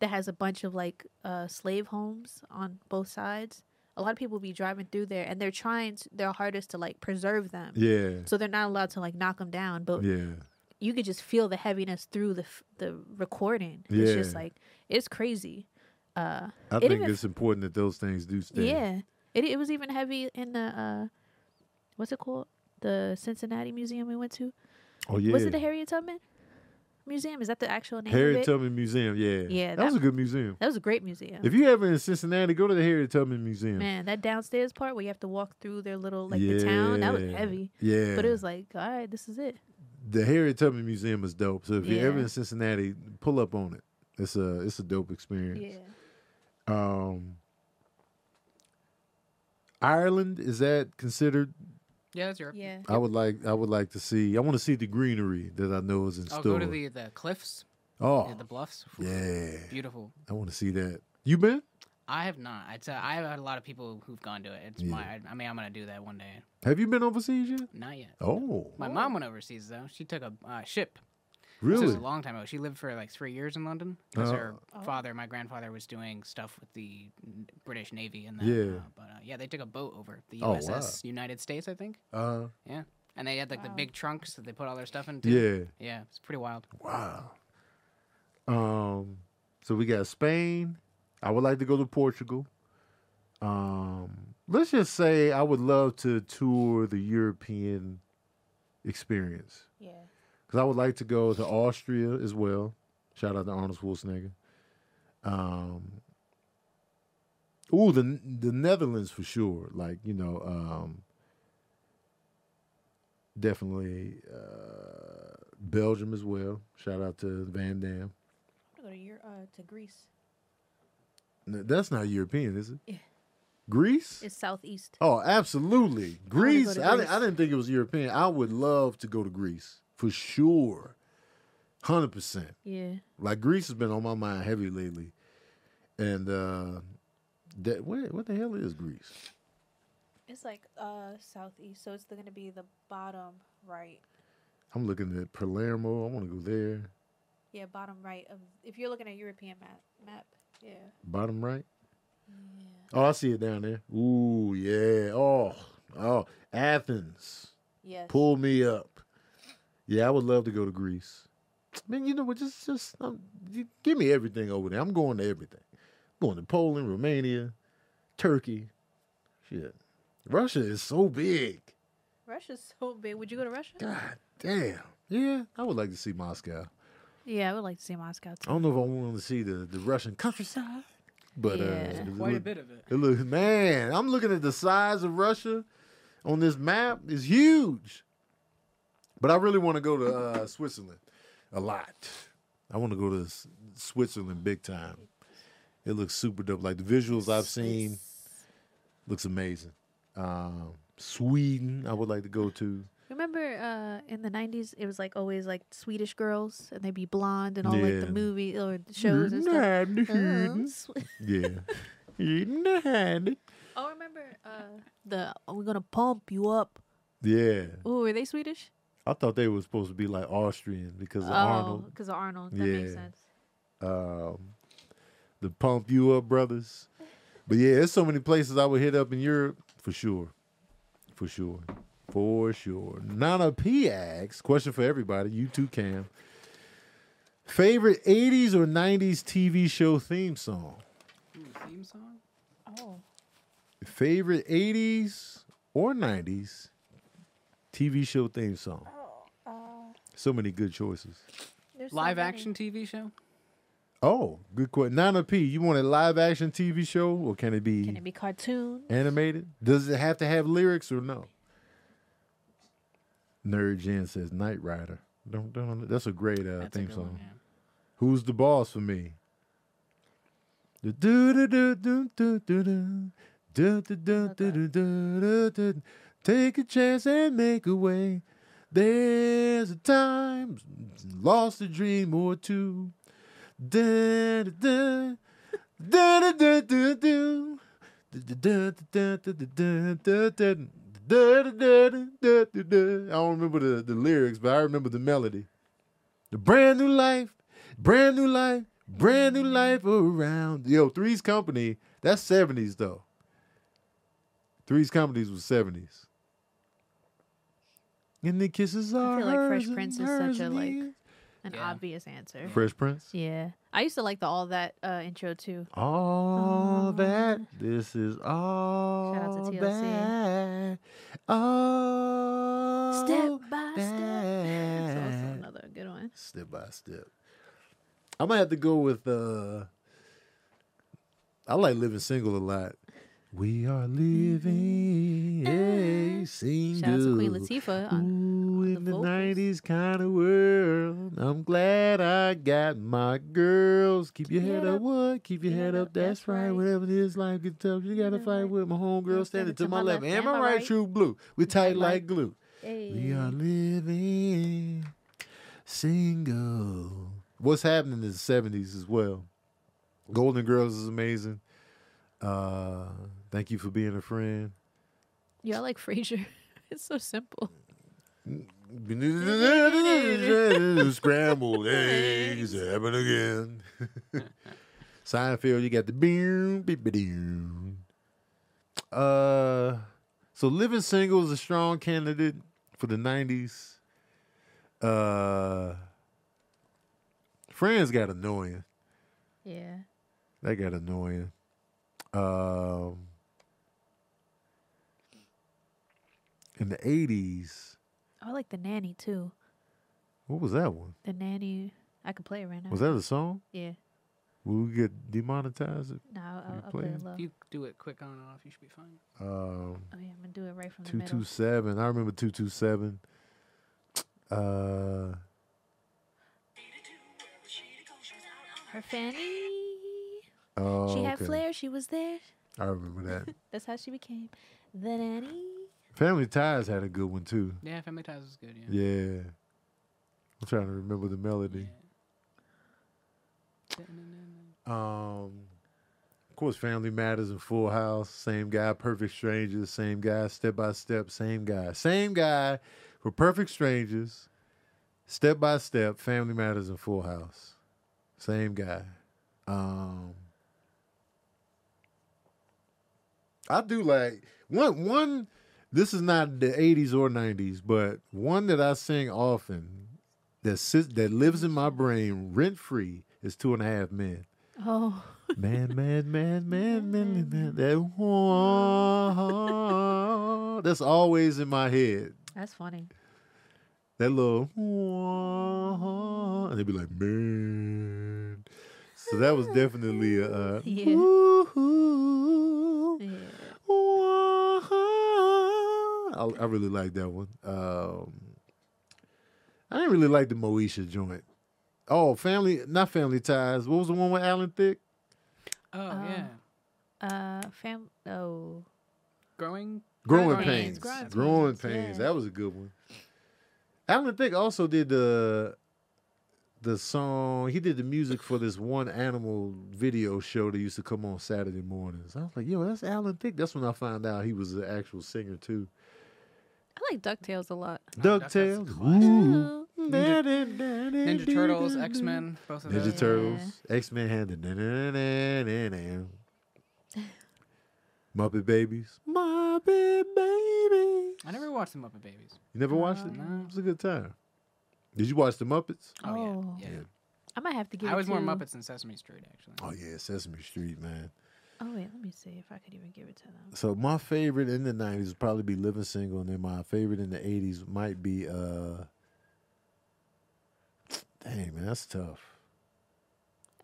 that has a bunch of like uh slave homes on both sides? A lot of people be driving through there, and they're trying to, their hardest to like preserve them. Yeah. So they're not allowed to like knock them down, but Yeah. you could just feel the heaviness through the f- the recording. It's just like it's crazy. Uh, I It think even- it's important that those things do stay. yeah, it it was even heavy in the uh, what's it called? The Cincinnati Museum we went to. Oh yeah. Was it the Harriet Tubman Museum? Is that the actual name Harriet of it? Tubman Museum? Yeah. Yeah, That, was a good museum. that was a great museum. If you ever in Cincinnati, go to the Harriet Tubman Museum. Man, that downstairs part where you have to walk through their little like the town, that was heavy. Yeah. But it was like, all right, this is it. the Harriet Tubman Museum is dope. So if you're ever in Cincinnati, pull up on it. It's a it's a dope experience. Yeah. Um, Ireland is that considered? Yeah, that's Europe. Yeah. I would like I would like to see. I want to see the greenery that I know is in I'll store. go to the the cliffs, oh yeah, the bluffs. yeah, beautiful. I want to see that. You been? I have not. It's uh, I've had a lot of people who've gone to it. It's Yeah. my. I mean, I'm gonna do that one day. Have you been overseas yet? Not yet. Oh, My Oh. mom went overseas though. She took a uh, ship. This really? was a long time ago. She lived for like three years in London because her Oh. father, my grandfather, was doing stuff with the British Navy and that. Yeah. Uh, but uh, yeah, they took a boat over the Oh, wow. USS United States, I think. Uh, Yeah. And they had like the big trunks that they put all their stuff into. yeah. Yeah, it's pretty wild. Wow. Um, so we got Spain. I would like to go to Portugal. Um, let's just say I would love to tour the European experience Yeah. Because I would like to go to Austria as well. Shout out to Arnold Schwarzenegger. Um, ooh, the the Netherlands for sure. Like you know, um, definitely uh, Belgium as well. Shout out to Van Damme. I'm gonna go to Euro- uh, to Greece. N- That's not European, is it? Yeah. Greece? It's southeast. Oh, absolutely. Greece. I, Greece. di- I didn't think it was European. I would love to go to Greece for sure. 100%. Yeah. Like Greece has been on my mind heavy lately. And uh that where what the hell is Greece? It's like uh southeast, so it's gonna be the bottom right. I'm looking at Palermo. I want to go there. Yeah, bottom right of if you're looking at European map map. Yeah. Bottom right. Yeah. Oh, I see it down there. Ooh, yeah. Oh, oh, Athens. Yes. Pull me up. Yeah, I would love to go to Greece. Man, you know what? Just, just um, give me everything over there. I'm going to everything. going to Poland, Romania, Turkey. Shit, Russia is so big. Russia's so big. Would you go to Russia? God damn. Yeah, I would like to see Moscow. Yeah, I would like to see Moscow I don't know if I want to see the, the Russian countryside, but Yeah. uh, it Quite a look- bit of it. It look, man, I'm looking at the size of Russia on this map. It's huge. But I really want to go to uh, Switzerland a lot. I want to go to S- Switzerland big time. It looks super dope. Like the visuals I've seen looks amazing. Um, Sweden, I would like to go to. Remember uh in the nineties it was like always like Swedish girls and they'd be blonde and all like Yeah. the movie or the shows and stuff. Oh, yeah. (laughs) Sw- Yeah. Eating the handy. Oh, remember uh, the we're gonna pump you up. Yeah. Oh, are they Swedish? I thought they were supposed to be like Austrian because of oh, Arnold. because of Arnold. That makes Yeah. sense. Um, the Pump You Up Brothers. But yeah, there's so many places I would hit up in Europe for sure. For sure. For sure. Nana P asks, question for everybody, you too, Cam. Favorite 80s or 90s TV show theme song? Ooh, theme song? Oh, Favorite 80s or 90s TV show theme song? So many good choices. there's so Live many. action TV show? Oh, good question. Nana P, you want a live action TV show or can it be, Can it be cartoon? animated? Does it have to have lyrics or no? Nerd Jen says Knight Rider. Don't, don't, that's a great uh, That's a theme good song. one, yeah. Who's the boss for me? Do do do do do do do do do do do do do do do. Take a chance and make a way. There's a time lost a dream or two. I don't remember the, the lyrics, but I remember the melody. The brand new life, brand new life, brand new life around. Yo, Three's Company, that's 70s though. Three's Companies was 70s. And the kisses are I feel like Fresh Prince is such a, like- An Yeah. obvious answer. Fresh Prince. Yeah, I used to like the all that uh, intro too. All Oh. that this is all Shout out to TLC. that. All Step by step. (laughs) That's also another good one. step by step. I might have to go with uh I like living single a lot. We are living a single. Shout out to Queen Latifah. On, Ooh, the in the nineties kind of world. I'm glad I got my girls. Keep your head Head up, up. what? Keep your head up. That's right. Whatever it is, life gets tough. You gotta Yeah, fight with my homegirl standing to my left. Am I right, right? true blue? We tight like like- glue. hey. We are living single. What's happening in the seventies as well? Golden Girls is amazing. Uh, thank you for being a friend. Yeah, I like Frasier. (laughs) it's so simple. (laughs) Scrambled eggs happen again. (laughs) Seinfeld, you got the boom, beep, boom. Uh, so living single is a strong candidate for the '90s. Uh, Friends got annoying. Yeah. That got annoying. Um, in the '80s, I like the nanny too. what was that one? The nanny. I can play it right now. Was that a song? Yeah. Will we get demonetized? No, I'll, I'll, I'll play play it? it low. If you do it quick on and off, you should be fine. Um, Oh yeah, I'm gonna do it right from the two middle. two seven. I remember two two seven. Uh, Her fanny. oh, she had okay. flair. She was there. I remember that. (laughs) That's how she became the nanny. Family Ties had a good one too. Yeah, Family Ties was good. Yeah. Yeah, I'm trying to remember the melody. Yeah. Um, of course, Family Matters and Full House. Same guy. Perfect Strangers. Same guy. Step by Step. Same guy. Same guy for Perfect Strangers. Step by Step. Family Matters and Full House. Same guy. Um, I do like one. One. This is not the '80s or '90s, but one that I sing often that sits that lives in my brain rent free is Two and a Half Men. Oh, Man, man, man, (laughs) man, man, man. That one, that's always in my head. that's funny. That little, and they'd be like, man. So that was definitely a. Uh, Yeah. ooh, Yeah. I, I really like that one. Um, I didn't really like the Moesha joint. Oh, family, not family ties. What was the one with Alan Thicke? Oh Uh, yeah. Uh, fam. Oh, Growing. Growing, Growing pains. Pains, Growing, Growing pains. Pains, yeah. That was a good one. Alan Thicke also did the the song. He did the music for this one animal video show that used to come on Saturday mornings. I was like, yo, that's Alan Thicke. That's when I found out he was an actual singer too. I like Ducktales a lot. Oh, that's- that's Ducktales. Ooh. Ninja- Ninja Turtles, X Men, both of Ninja those. Yeah. Turtles, X Men had the na- na- na- na- na- na. (laughs) Muppet Babies. Muppet Babies. I never watched the Muppet Babies. You never watched it? No. It was a good time. Did you watch the Muppets? Oh, Oh. yeah, yeah. Yeah. I might have to get. I it was more Muppets than Sesame Street, actually. Oh yeah, Sesame Street, man. Oh wait, let me see if I could even give it to them. So my favorite in the nineties would probably be Living Single, and then my favorite in the eighties might be uh Dang man, that's tough.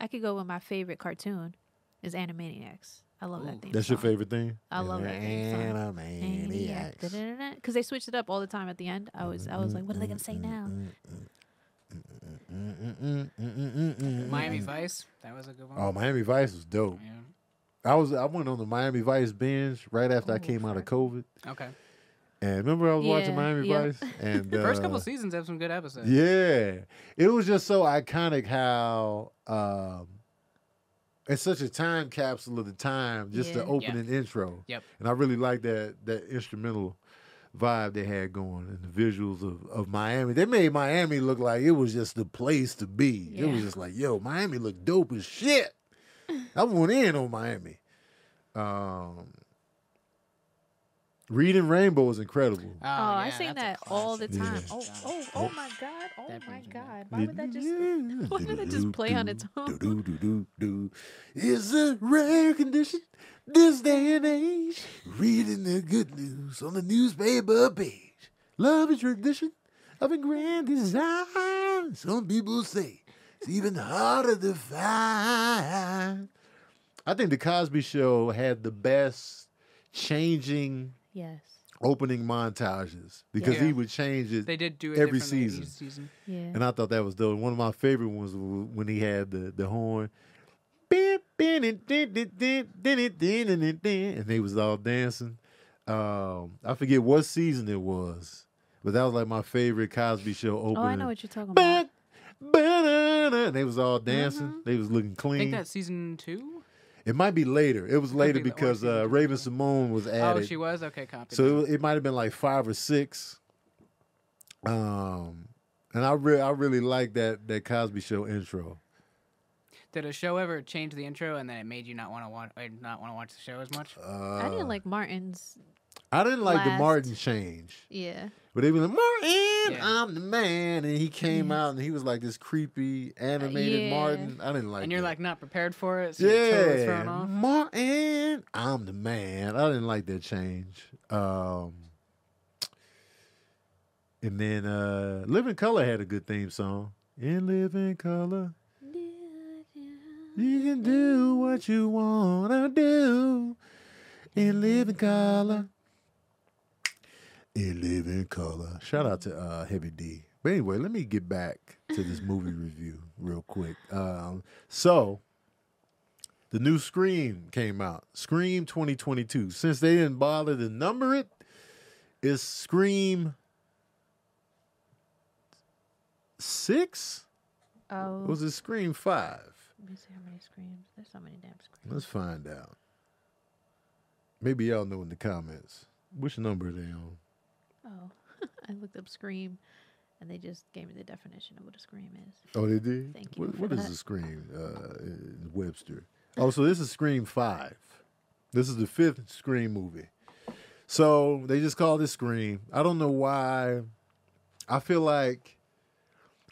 I could go with my favorite cartoon is Animaniacs. I love Ooh. that theme. That's your favorite thing? I love that theme song. Animaniacs. Because they switched it up all the time at the end. I was I was like, what are they gonna say now? Miami Vice, that was a good one. Oh, Miami Vice was dope. Yeah. I was I went on the Miami Vice binge right after I Oh, came out of. COVID. Okay. And remember I was watching Miami yeah. Vice (laughs) and The first couple uh, seasons have some good episodes. Yeah. It was just so iconic how um it's such a time capsule of the time, just the Yeah. opening intro. Yep. And I really like that that instrumental vibe they had going and the visuals of, of Miami. They made Miami look like it was just the place to be. It was just like, yo, Miami looked dope as shit. I went in on Miami. Um Reading Rainbow is incredible. Oh, Oh, I yeah, sing that all the time. Yeah. Oh, oh, oh my God. Oh That my brings me back. God. Why would that just (laughs) why would that just play on its own? Do, do, do, do. It's a rare condition this day and age. Reading the good news on the newspaper page. Love is tradition of a grand design. Some people say it's even harder to find. I think the Cosby Show had the best changing Yes. opening montages because Yeah. he would change it They did do it Every season. season. Yeah. and I thought that was dope. One of my favorite ones was when he had the the horn. And they was all dancing. Um, I forget what season it was, but that was like my favorite Cosby Show opening. Oh, I know what you're talking about. And they was all dancing. Mm-hmm. They was looking clean. I clean. think that season two. It might be later. It was later be because uh. Raven-Symoné was added. Oh, she was okay. Copy. So it, it might have been like five or six. Um, and I really, I really like that that Cosby Show intro. Did a show ever change the intro and then it made you not want to watch, or not want to watch the show as much? Uh, I didn't like Martin's. I didn't like the Martin change, Yeah. but they were like Martin, Yeah. I'm the man, and he came Yeah. out and he was like this creepy animated yeah. Martin. I didn't like. and you're that. like not prepared for it, so you're totally yeah, thrown off. Martin, I'm the man. I didn't like that change. Um, and then uh, Living Color had a good theme song. In Living Color. You can do what you wanna do in living color. In living color. Shout out to uh, Heavy D. But anyway, let me get back to this movie (laughs) review real quick. Um, so, the new Scream came out. Scream 2022. Since they didn't bother to number it, it's Scream six. Oh. Or was it Scream five? Let me see how many screams. There's so many damn screams. Let's find out. Maybe y'all know in the comments. Which number are they on? Oh. (laughs) I looked up scream and they just gave me the definition of what a scream is. Oh, they did? Thank you What, what is a Scream uh, in Webster? Oh, so this is Scream 5. This is the fifth Scream movie. So they just call this Scream. I don't know why. I feel like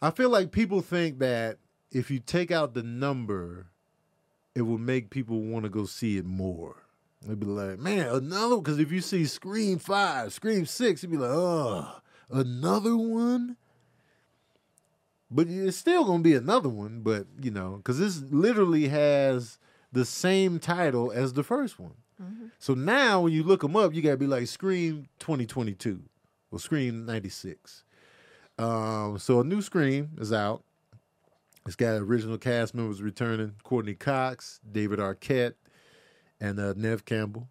I feel like people think that if you take out the number, it will make people want to go see it more. They'd be like, man, another one? because if you see Scream Five, Scream Six, you'd be like, oh, another one. But it's still gonna be another one, but you know, because this literally has the same title as the first one. So now when you look them up, you gotta be like Scream 2022 or Scream 96. Um, so a new Scream is out. It's got original cast members returning: Courteney Cox, David Arquette, and uh, Neve Campbell.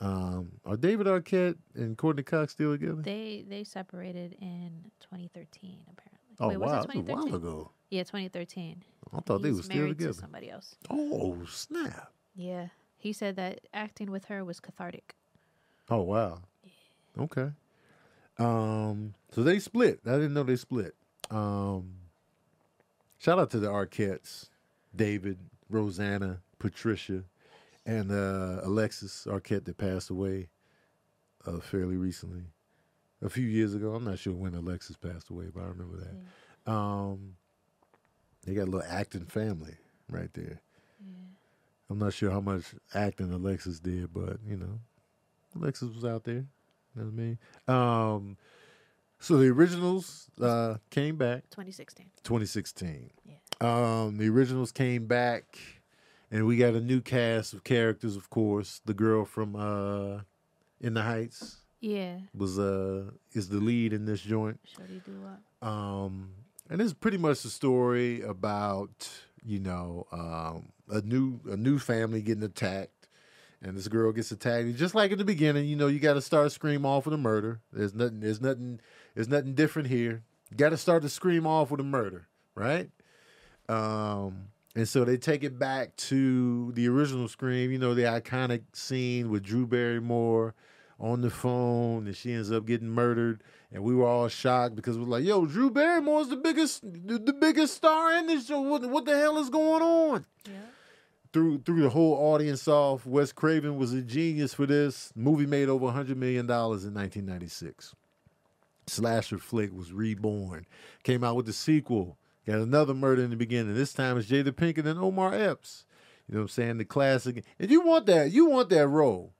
Um, are David Arquette and Courteney Cox still together? They they separated in 2013 apparently. oh Wait, was wow, it that's a while ago. Yeah, 2013. I thought they were still together. To somebody else. Oh snap! Yeah. He said that acting with her was cathartic. Oh wow. Okay. Um. So they split. I didn't know they split. Um. Shout out to the Arquettes, David, Rosanna, Patricia, and uh, Alexis Arquette that passed away uh, fairly recently, a few years ago. I'm not sure when Alexis passed away, but I remember that. Um. They got a little acting family right there. I'm not sure how much acting Alexis did, but you know, Alexis was out there. You know what I mean? Um, so the originals uh, came back 2016. 2016. Yeah. Um, the originals came back, and we got a new cast of characters. Of course, the girl from uh, In the Heights Yeah. was uh is the lead in this joint. Shorty do what? Um, and it's pretty much the story about you know um, a new a new family getting attacked, and this girl gets attacked. And just like in the beginning, you know, you got to start scream off with a murder. There's nothing. There's nothing. There's nothing different here. Got to start to scream off with a murder, right? Um, and so they take it back to the original Scream. You know, the iconic scene with Drew Barrymore on the phone, and she ends up getting murdered. And we were all shocked because we're like, "Yo, Drew Barrymore's the biggest, the, biggest star in this show. What, what the hell is going on?" Yeah. Through threw the whole audience off. Wes Craven was a genius for this movie. Made over hundred million dollars in 1996. Slasher flick was reborn. Came out with the sequel. Got another murder in the beginning. This time it's Jada Pinkett and Omar Epps. You know what I'm saying? The classic. And you want that. You want that role.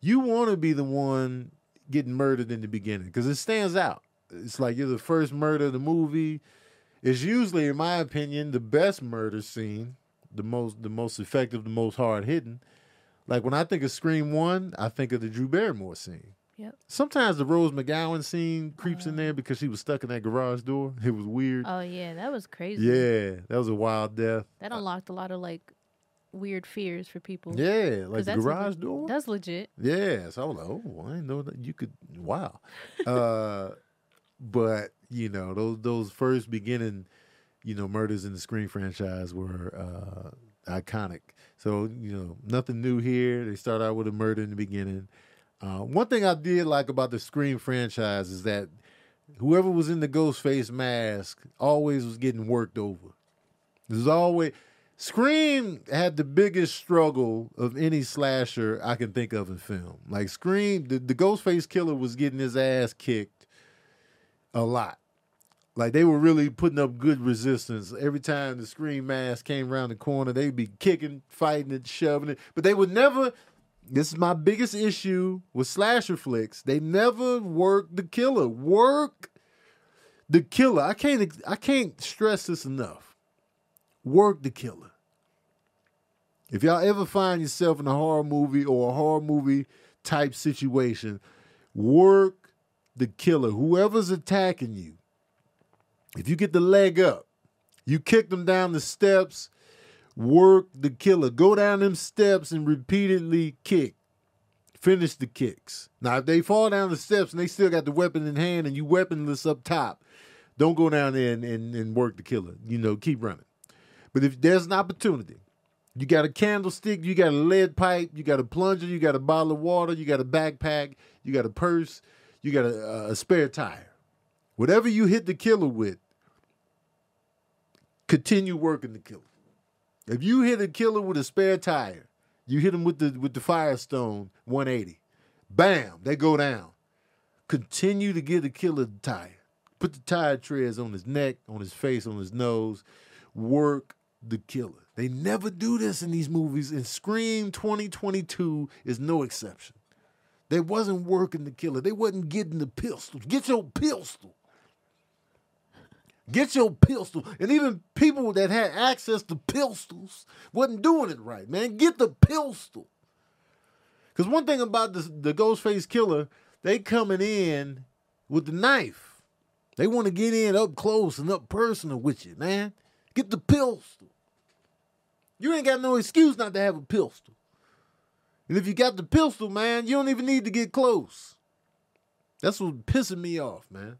You want to be the one getting murdered in the beginning because it stands out. It's like you're the first murder of the movie. It's usually, in my opinion, the best murder scene, the most, the most effective, the most hard hitting. Like when I think of Scream One, I think of the Drew Barrymore scene. Yep. Sometimes the Rose McGowan scene creeps in there because she was stuck in that garage door. It was weird. Oh yeah, that was crazy. yeah, that was a wild death. That unlocked a lot of like weird fears for people. Yeah, like the garage legit- door. That's legit. Yeah, so I was like, oh, I didn't know that you could. Wow, uh, (laughs) but you know those those first beginning, you know, murders in the Scream franchise were uh, iconic. So you know, nothing new here. They start out with a murder in the beginning. Uh, one thing I did like about the Scream franchise is that whoever was in the Ghostface mask always was getting worked over. There's always Scream had the biggest struggle of any slasher I can think of in film. Like Scream, the, the Ghostface killer was getting his ass kicked a lot. Like they were really putting up good resistance. Every time the Scream mask came around the corner, they'd be kicking, fighting it, shoving it. But they would never this is my biggest issue with slasher flicks. They never work the killer. Work the killer. I can't I can't stress this enough work the killer. If y'all ever find yourself in a horror movie or a horror movie type situation, work the killer. Whoever's attacking you, if you get the leg up, you kick them down the steps, work the killer. Go down them steps and repeatedly kick. Finish the kicks. Now, if they fall down the steps and they still got the weapon in hand and you weaponless up top, don't go down there and, and, and work the killer. You know, keep running. But if there's an opportunity, you got a candlestick, you got a lead pipe, you got a plunger, you got a bottle of water, you got a backpack, you got a purse, you got a, a spare tire. Whatever you hit the killer with, continue working the killer. If you hit a killer with a spare tire, you hit him with the with the Firestone 180, bam, they go down. Continue to get the killer the tire. Put the tire treads on his neck, on his face, on his nose. Work the killer. They never do this in these movies, and Scream 2022 is no exception. They wasn't working the killer. They wasn't getting the pistol. Get your pistol. Get your pistol. And even people that had access to pistols wasn't doing it right, man. Get the pistol. Because one thing about the, the Ghostface killer, they coming in with the knife. They want to get in up close and up personal with you, man. Get the pistol. You ain't got no excuse not to have a pistol. And if you got the pistol, man, you don't even need to get close. That's what's pissing me off, man.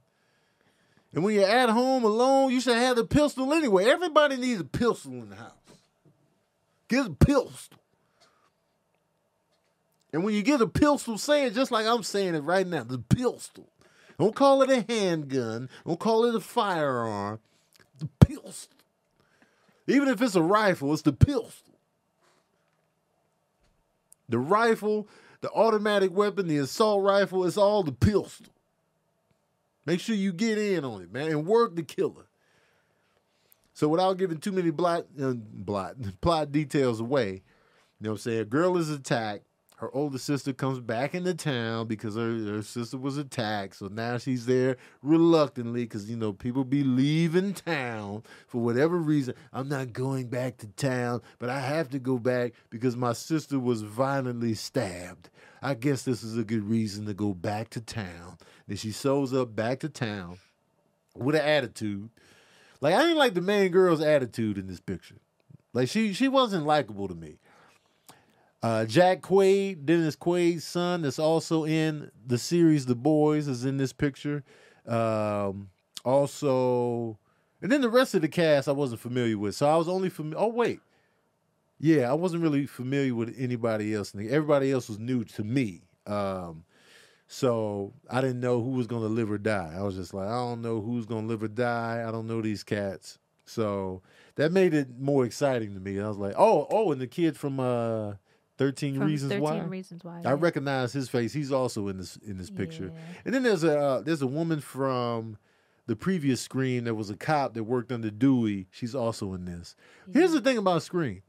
And when you're at home alone, you should have the pistol anyway. Everybody needs a pistol in the house. Get a pistol. And when you get a pistol, say it just like I'm saying it right now. The pistol. Don't call it a handgun. Don't call it a firearm. The pistol. Even if it's a rifle, it's the pistol. The rifle, the automatic weapon, the assault rifle, it's all the pistol. Make sure you get in on it, man, and work the killer. So without giving too many uh, (laughs) plot details away, you know what I'm saying? A girl is attacked. Her older sister comes back into town because her, her sister was attacked. So now she's there reluctantly because, you know, people be leaving town for whatever reason. I'm not going back to town, but I have to go back because my sister was violently stabbed. I guess this is a good reason to go back to town. Then she shows up back to town with an attitude. Like I didn't like the main girl's attitude in this picture. Like she she wasn't likable to me. Uh, Jack Quaid, Dennis Quaid's son, that's also in the series The Boys, is in this picture. Um, also, and then the rest of the cast I wasn't familiar with, so I was only familiar. Oh wait, yeah, I wasn't really familiar with anybody else. Everybody else was new to me. Um, so I didn't know who was gonna live or die. I was just like, I don't know who's gonna live or die. I don't know these cats. So that made it more exciting to me. I was like, oh, oh, and the kid from uh, Thirteen From Reasons 13 Why. Reasons Why. I yeah. recognize his face. He's also in this in this picture. Yeah. And then there's a uh, there's a woman from the previous Scream that was a cop that worked under Dewey. She's also in this. Here's the thing about Scream.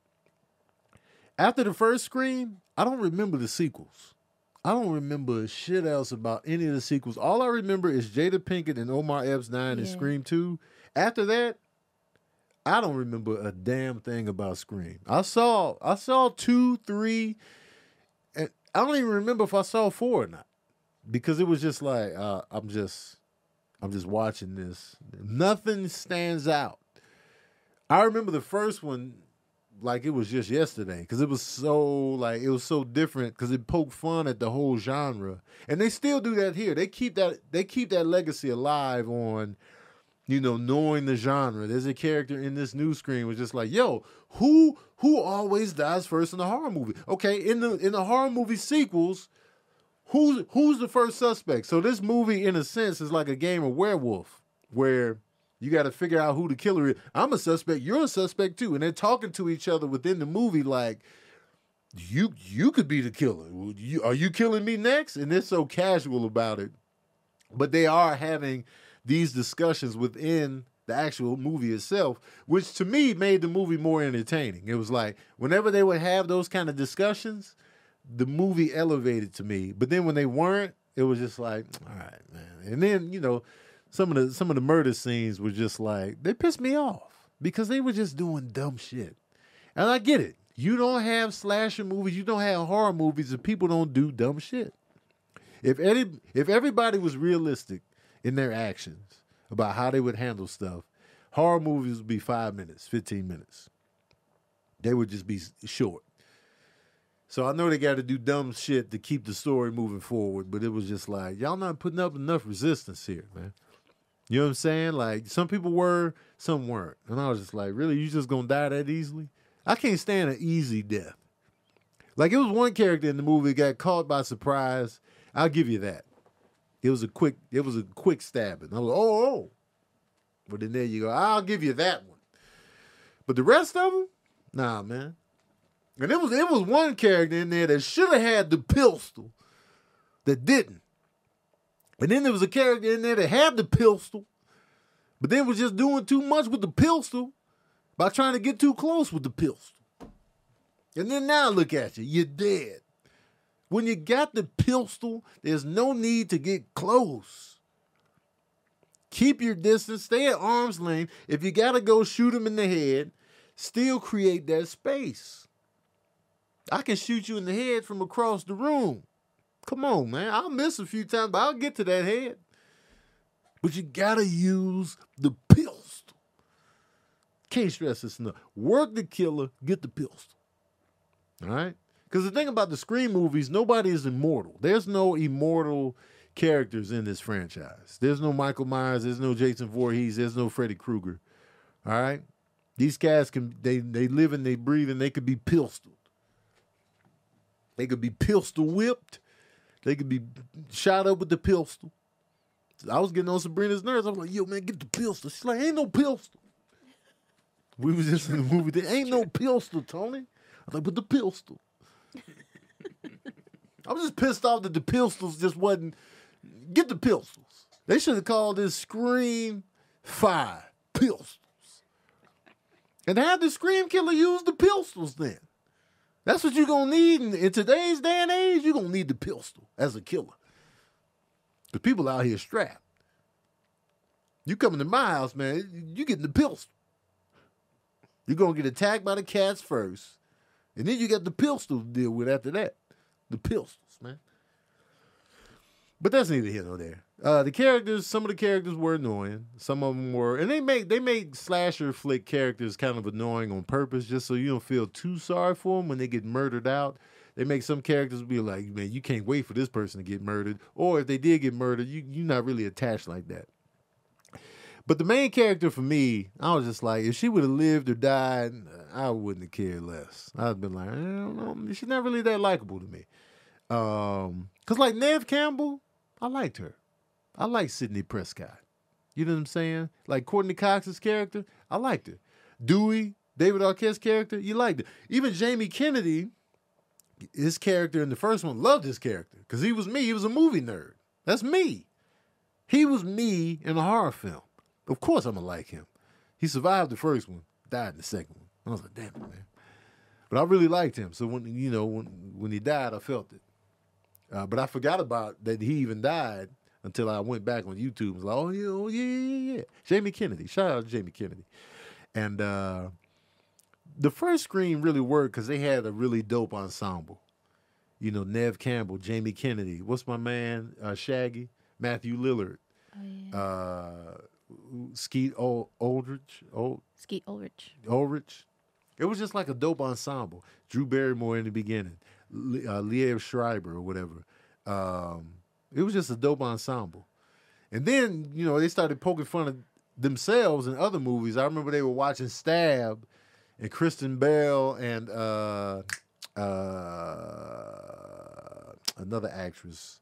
After the first Scream, I don't remember the sequels. I don't remember shit else about any of the sequels. All I remember is Jada Pinkett and Omar Epps nine and Yeah. Scream two. After that, I don't remember a damn thing about Scream. I saw I saw two, three, and I don't even remember if I saw four or not because it was just like uh, I'm just I'm just watching this. Nothing stands out. I remember the first one like it was just yesterday because it was so like it was so different because it poked fun at the whole genre, and they still do that here. They keep that they keep that legacy alive on you know, knowing the genre. There's a character in this new screen was just like, yo, who who always dies first in a horror movie? Okay, in the in the horror movie sequels, who's who's the first suspect? So this movie, in a sense, is like a game of werewolf, where you got to figure out who the killer is. I'm a suspect, you're a suspect too, and they're talking to each other within the movie like. You you could be the killer. You, are you killing me next? And they're so casual about it, but they are having these discussions within the actual movie itself, which to me made the movie more entertaining. It was like whenever they would have those kind of discussions, the movie elevated to me. But then when they weren't, it was just like, all right, man. And then you know, some of the some of the murder scenes were just like they pissed me off because they were just doing dumb shit. And I get it. You don't have slasher movies, you don't have horror movies, and people don't do dumb shit. If any, if everybody was realistic in their actions about how they would handle stuff, horror movies would be five minutes, 15 minutes. They would just be short. So I know they got to do dumb shit to keep the story moving forward, but it was just like, y'all not putting up enough resistance here, man. You know what I'm saying? Like, some people were, some weren't. And I was just like, really? You just gonna die that easily? I can't stand an easy death. Like, it was one character in the movie that got caught by surprise. I'll give you that. It was a quick. It was a quick stabbing. I was like, oh, oh. But then there you go. I'll give you that one. But the rest of them, nah, man. And it was it was one character in there that should have had the pistol, that didn't. And then there was a character in there that had the pistol, but then was just doing too much with the pistol by trying to get too close with the pistol. And then now look at you, you're dead. When you got the pistol, there's no need to get close. Keep your distance, stay at arm's length. If you got to go shoot him in the head, still create that space. I can shoot you in the head from across the room. Come on, man. I'll miss a few times, but I'll get to that head. But you got to use the pistol. Can't stress this enough. Work the killer, get the pistol. All right? Because the thing about the Scream movies, nobody is immortal. There's no immortal characters in this franchise. There's no Michael Myers, there's no Jason Voorhees, there's no Freddy Krueger. All right? These guys can they they live and they breathe and they could be pistoled. They could be pistol whipped. They could be shot up with the pistol. I was getting on Sabrina's nerves. I was like, yo, man, get the pistol. She's like, ain't no pistol. We was just in the movie. There ain't no pistol, Tony. I like, but the pistol. I was just pissed off that the pistols just wasn't. Get the pistols. They should have called this Scream Five Pistols. And have the Scream Killer use the pistols then. That's what you're gonna need in, in today's day and age. You're gonna need the pistol as a killer. The people out here strapped. You coming to my house, man, you getting the pistol. You're gonna get attacked by the cats first. And then you got the pistol to deal with after that. The pistols, man. But that's neither here nor there. Uh, the characters, some of the characters were annoying. Some of them were, and they make they make slasher flick characters kind of annoying on purpose, just so you don't feel too sorry for them when they get murdered out. They make some characters be like, man, you can't wait for this person to get murdered, or if they did get murdered, you you're not really attached like that. But the main character for me, I was just like, if she would have lived or died, I wouldn't have cared less. I'd been like, I don't know, she's not really that likable to me. Um, cause like Neve Campbell, I liked her. I like Sidney Prescott. You know what I'm saying? Like Courteney Cox's character, I liked it. Dewey, David Arquette's character, you liked it. Even Jamie Kennedy, his character in the first one, loved his character because he was me. He was a movie nerd. That's me. He was me in a horror film. Of course, I'm gonna like him. He survived the first one, died in the second one. I was like, damn it, man. But I really liked him. So when you know when when he died, I felt it. Uh, but I forgot about that he even died until I went back on YouTube. was like, oh yeah, oh yeah, yeah, yeah. Jamie Kennedy. Shout out to Jamie Kennedy. And uh, the first screen really worked because they had a really dope ensemble. You know, Neve Campbell, Jamie Kennedy. What's my man? Uh, Shaggy, Matthew Lillard, Oh, yeah. uh, Skeet Ol- Aldrich, Ol- Skeet Ulrich. Ulrich. It was just like a dope ensemble. Drew Barrymore in the beginning, Le- uh, Liev Schreiber or whatever. Um, it was just a dope ensemble. And then, you know, they started poking fun of themselves in other movies. I remember they were watching Stab and Kristen Bell and uh, uh, another actress.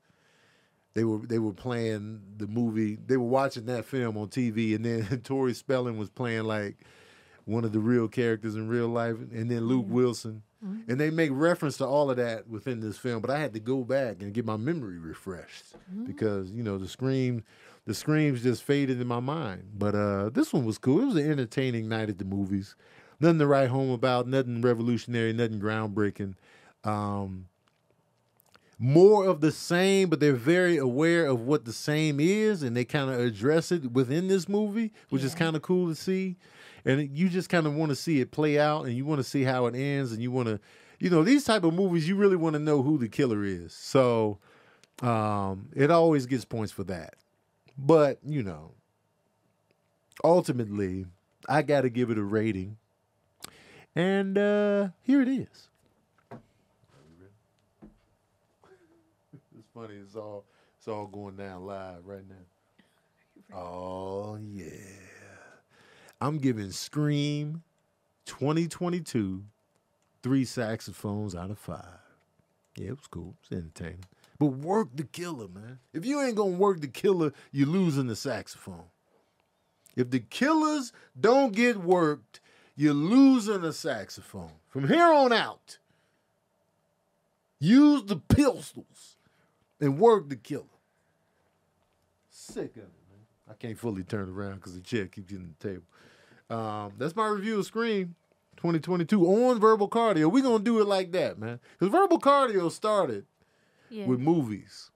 They were they were playing the movie. They were watching that film on TV, and then (laughs) Tori Spelling was playing like one of the real characters in real life, and then Luke Wilson. And they make reference to all of that within this film, but I had to go back and get my memory refreshed because you know the scream, the screams just faded in my mind. But uh, this one was cool. It was an entertaining night at the movies. Nothing to write home about. Nothing revolutionary. Nothing groundbreaking. Um, more of the same, but they're very aware of what the same is, and they kind of address it within this movie, which is kind of cool to see. And you just kind of want to see it play out, and you want to see how it ends, and you want to, you know, these type of movies, you really want to know who the killer is. So, um, it always gets points for that. But you know, ultimately, I got to give it a rating, and uh, here it is. It's funny. It's all it's all going down live right now. (laughs) Oh yeah. I'm giving Scream 2022 three saxophones out of five. Yeah, it was cool. It's entertaining. But work the killer, man. If you ain't gonna work the killer, you're losing the saxophone. If the killers don't get worked, you're losing the saxophone. From here on out, use the pistols and work the killer. Sick of it. I can't fully turn around because the chair keeps hitting the table. Um, that's my review of Scream 2022 on Verbal Cardio. We're going to do it like that, man. Because Verbal Cardio started Yeah. with movies.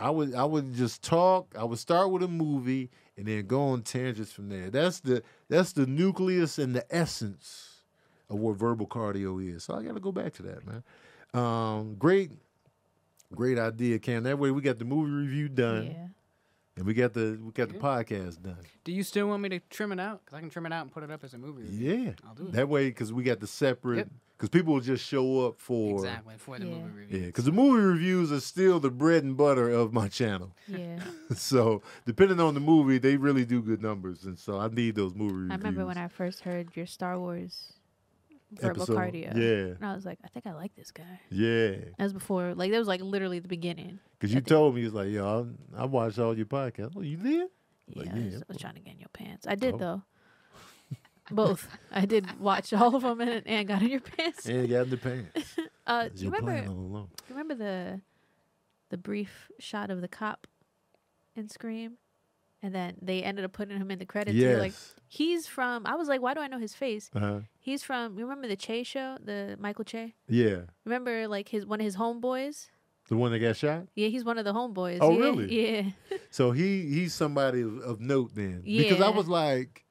I would I would just talk. I would start with a movie and then go on tangents from there. That's the that's the nucleus and the essence of what verbal cardio is. So I got to go back to that, man. Um, great, great idea, Cam. That way we got the movie review done. yeah. And we got the we got the podcast done. Do you still want me to trim it out? Because I can trim it out and put it up as a movie. review. Yeah, I'll do it. that way because we got the separate. Yep. Because people will just show up for exactly for the Yeah. movie review. Yeah, because the movie reviews are still the bread and butter of my channel. (laughs) Yeah. (laughs) so depending on the movie, they really do good numbers, and so I need those movie reviews. I remember when I first heard your Star Wars verbal Episode. cardio. Yeah, And I was like, I think I like this guy. yeah. That was before, like, that was like literally the beginning. Because you told me, it's like, yo, I, I watched all your podcasts. Oh, you did? Yeah, Like, I, was, yeah. I was trying to get in your pants. I did, Oh. though. Both. I did watch all of them and, and got in your pants. And got in the pants. (laughs) Uh, do you remember? all along. You remember the the brief shot of the cop in Scream, and then they ended up putting him in the credits. Yes. Like, he's from. I was like, why do I know his face? uh-huh. He's from. You remember the Che show, the Michael Che? Yeah. Remember like his one of his homeboys? The one that got shot? Yeah, he's one of the homeboys. Oh, yeah, really? (laughs) Yeah. So he he's somebody of, note then. Because I was like,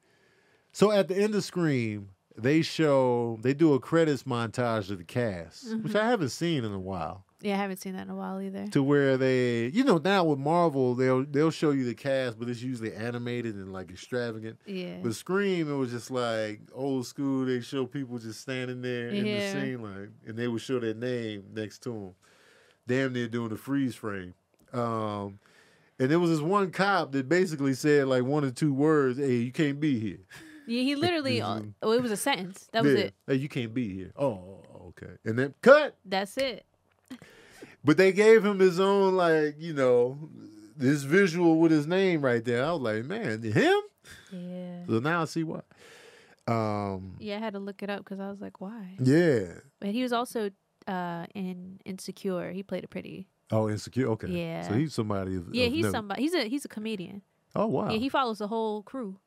so at the end of Scream, they show, they do a credits montage of the cast, which Mm-hmm. I haven't seen in a while. Yeah, I haven't seen that in a while either. to where they you know now with Marvel they'll they'll show you the cast but it's usually animated and like extravagant. Yeah. But Scream it was just like old school. They show people just standing there in the scene like and they would show their name next to them. Damn near doing the freeze frame. Um and there was this one cop that basically said like one or two words, "Hey, you can't be here." Yeah, he literally. uh, (laughs) oh, it was a sentence. That was Yeah. it. Hey, you can't be here. Oh, okay. And then cut. That's it. But they gave him his own, like, you know, this visual with his name right there. I was like, man, him? Yeah. So now I see why. Um, Yeah, I had to look it up because I was like, why? yeah. But he was also uh in Insecure. He played a pretty. Oh, insecure. Okay. Yeah. So he's somebody. Of, Yeah, of he's somebody. He's a he's a comedian. Oh wow. Yeah, he follows the whole crew.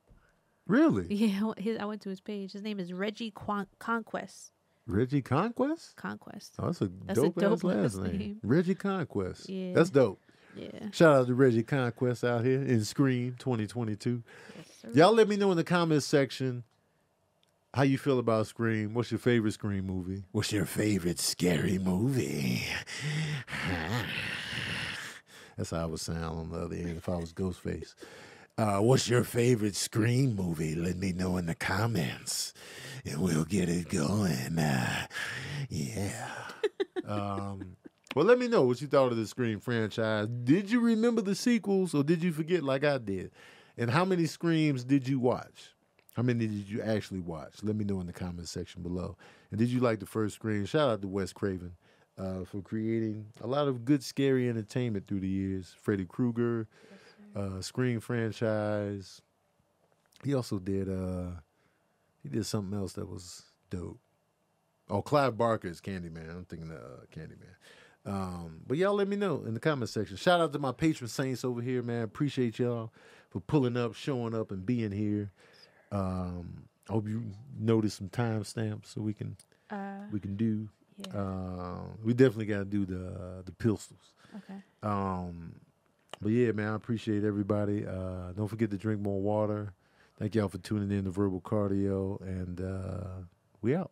really? (laughs) Yeah, his, I went to his page. His name is Reggie Conquest. Reggie Conquest? Conquest. Oh, that's a That's a dope, ass dope last last name. name. Reggie Conquest. Yeah. That's dope. Yeah. Shout out to Reggie Conquest out here in Scream 2022. Yes. Y'all let me know in the comments section how you feel about Scream. What's your favorite Scream movie? What's your favorite scary movie? (sighs) That's how I would sound on the other end if I was Ghostface. Uh, what's your favorite Scream movie? Let me know in the comments, and we'll get it going. Uh, yeah. (laughs) um, well, let me know what you thought of the Scream franchise. Did you remember the sequels, or did you forget like I did? And how many Screams did you watch? How many did you actually watch? Let me know in the comments section below. And did you like the first Scream? Shout out to Wes Craven uh, for creating a lot of good scary entertainment through the years. Freddy Krueger, uh, Scream franchise. He also did uh, he did something else that was dope. Oh, Clive Barker is Candyman. I'm thinking of uh, Candyman. Um, but y'all let me know in the comment section. Shout out to my patron saints over here, man. Appreciate y'all for pulling up, showing up, and being here. Um, I hope you notice some timestamps so we can Uh, we can do. yeah. Uh, we definitely got to do the the pistols. okay. Um, but yeah, man, I appreciate everybody. Uh, don't forget to drink more water. Thank y'all for tuning in to Verbal Cardio, and uh, we out.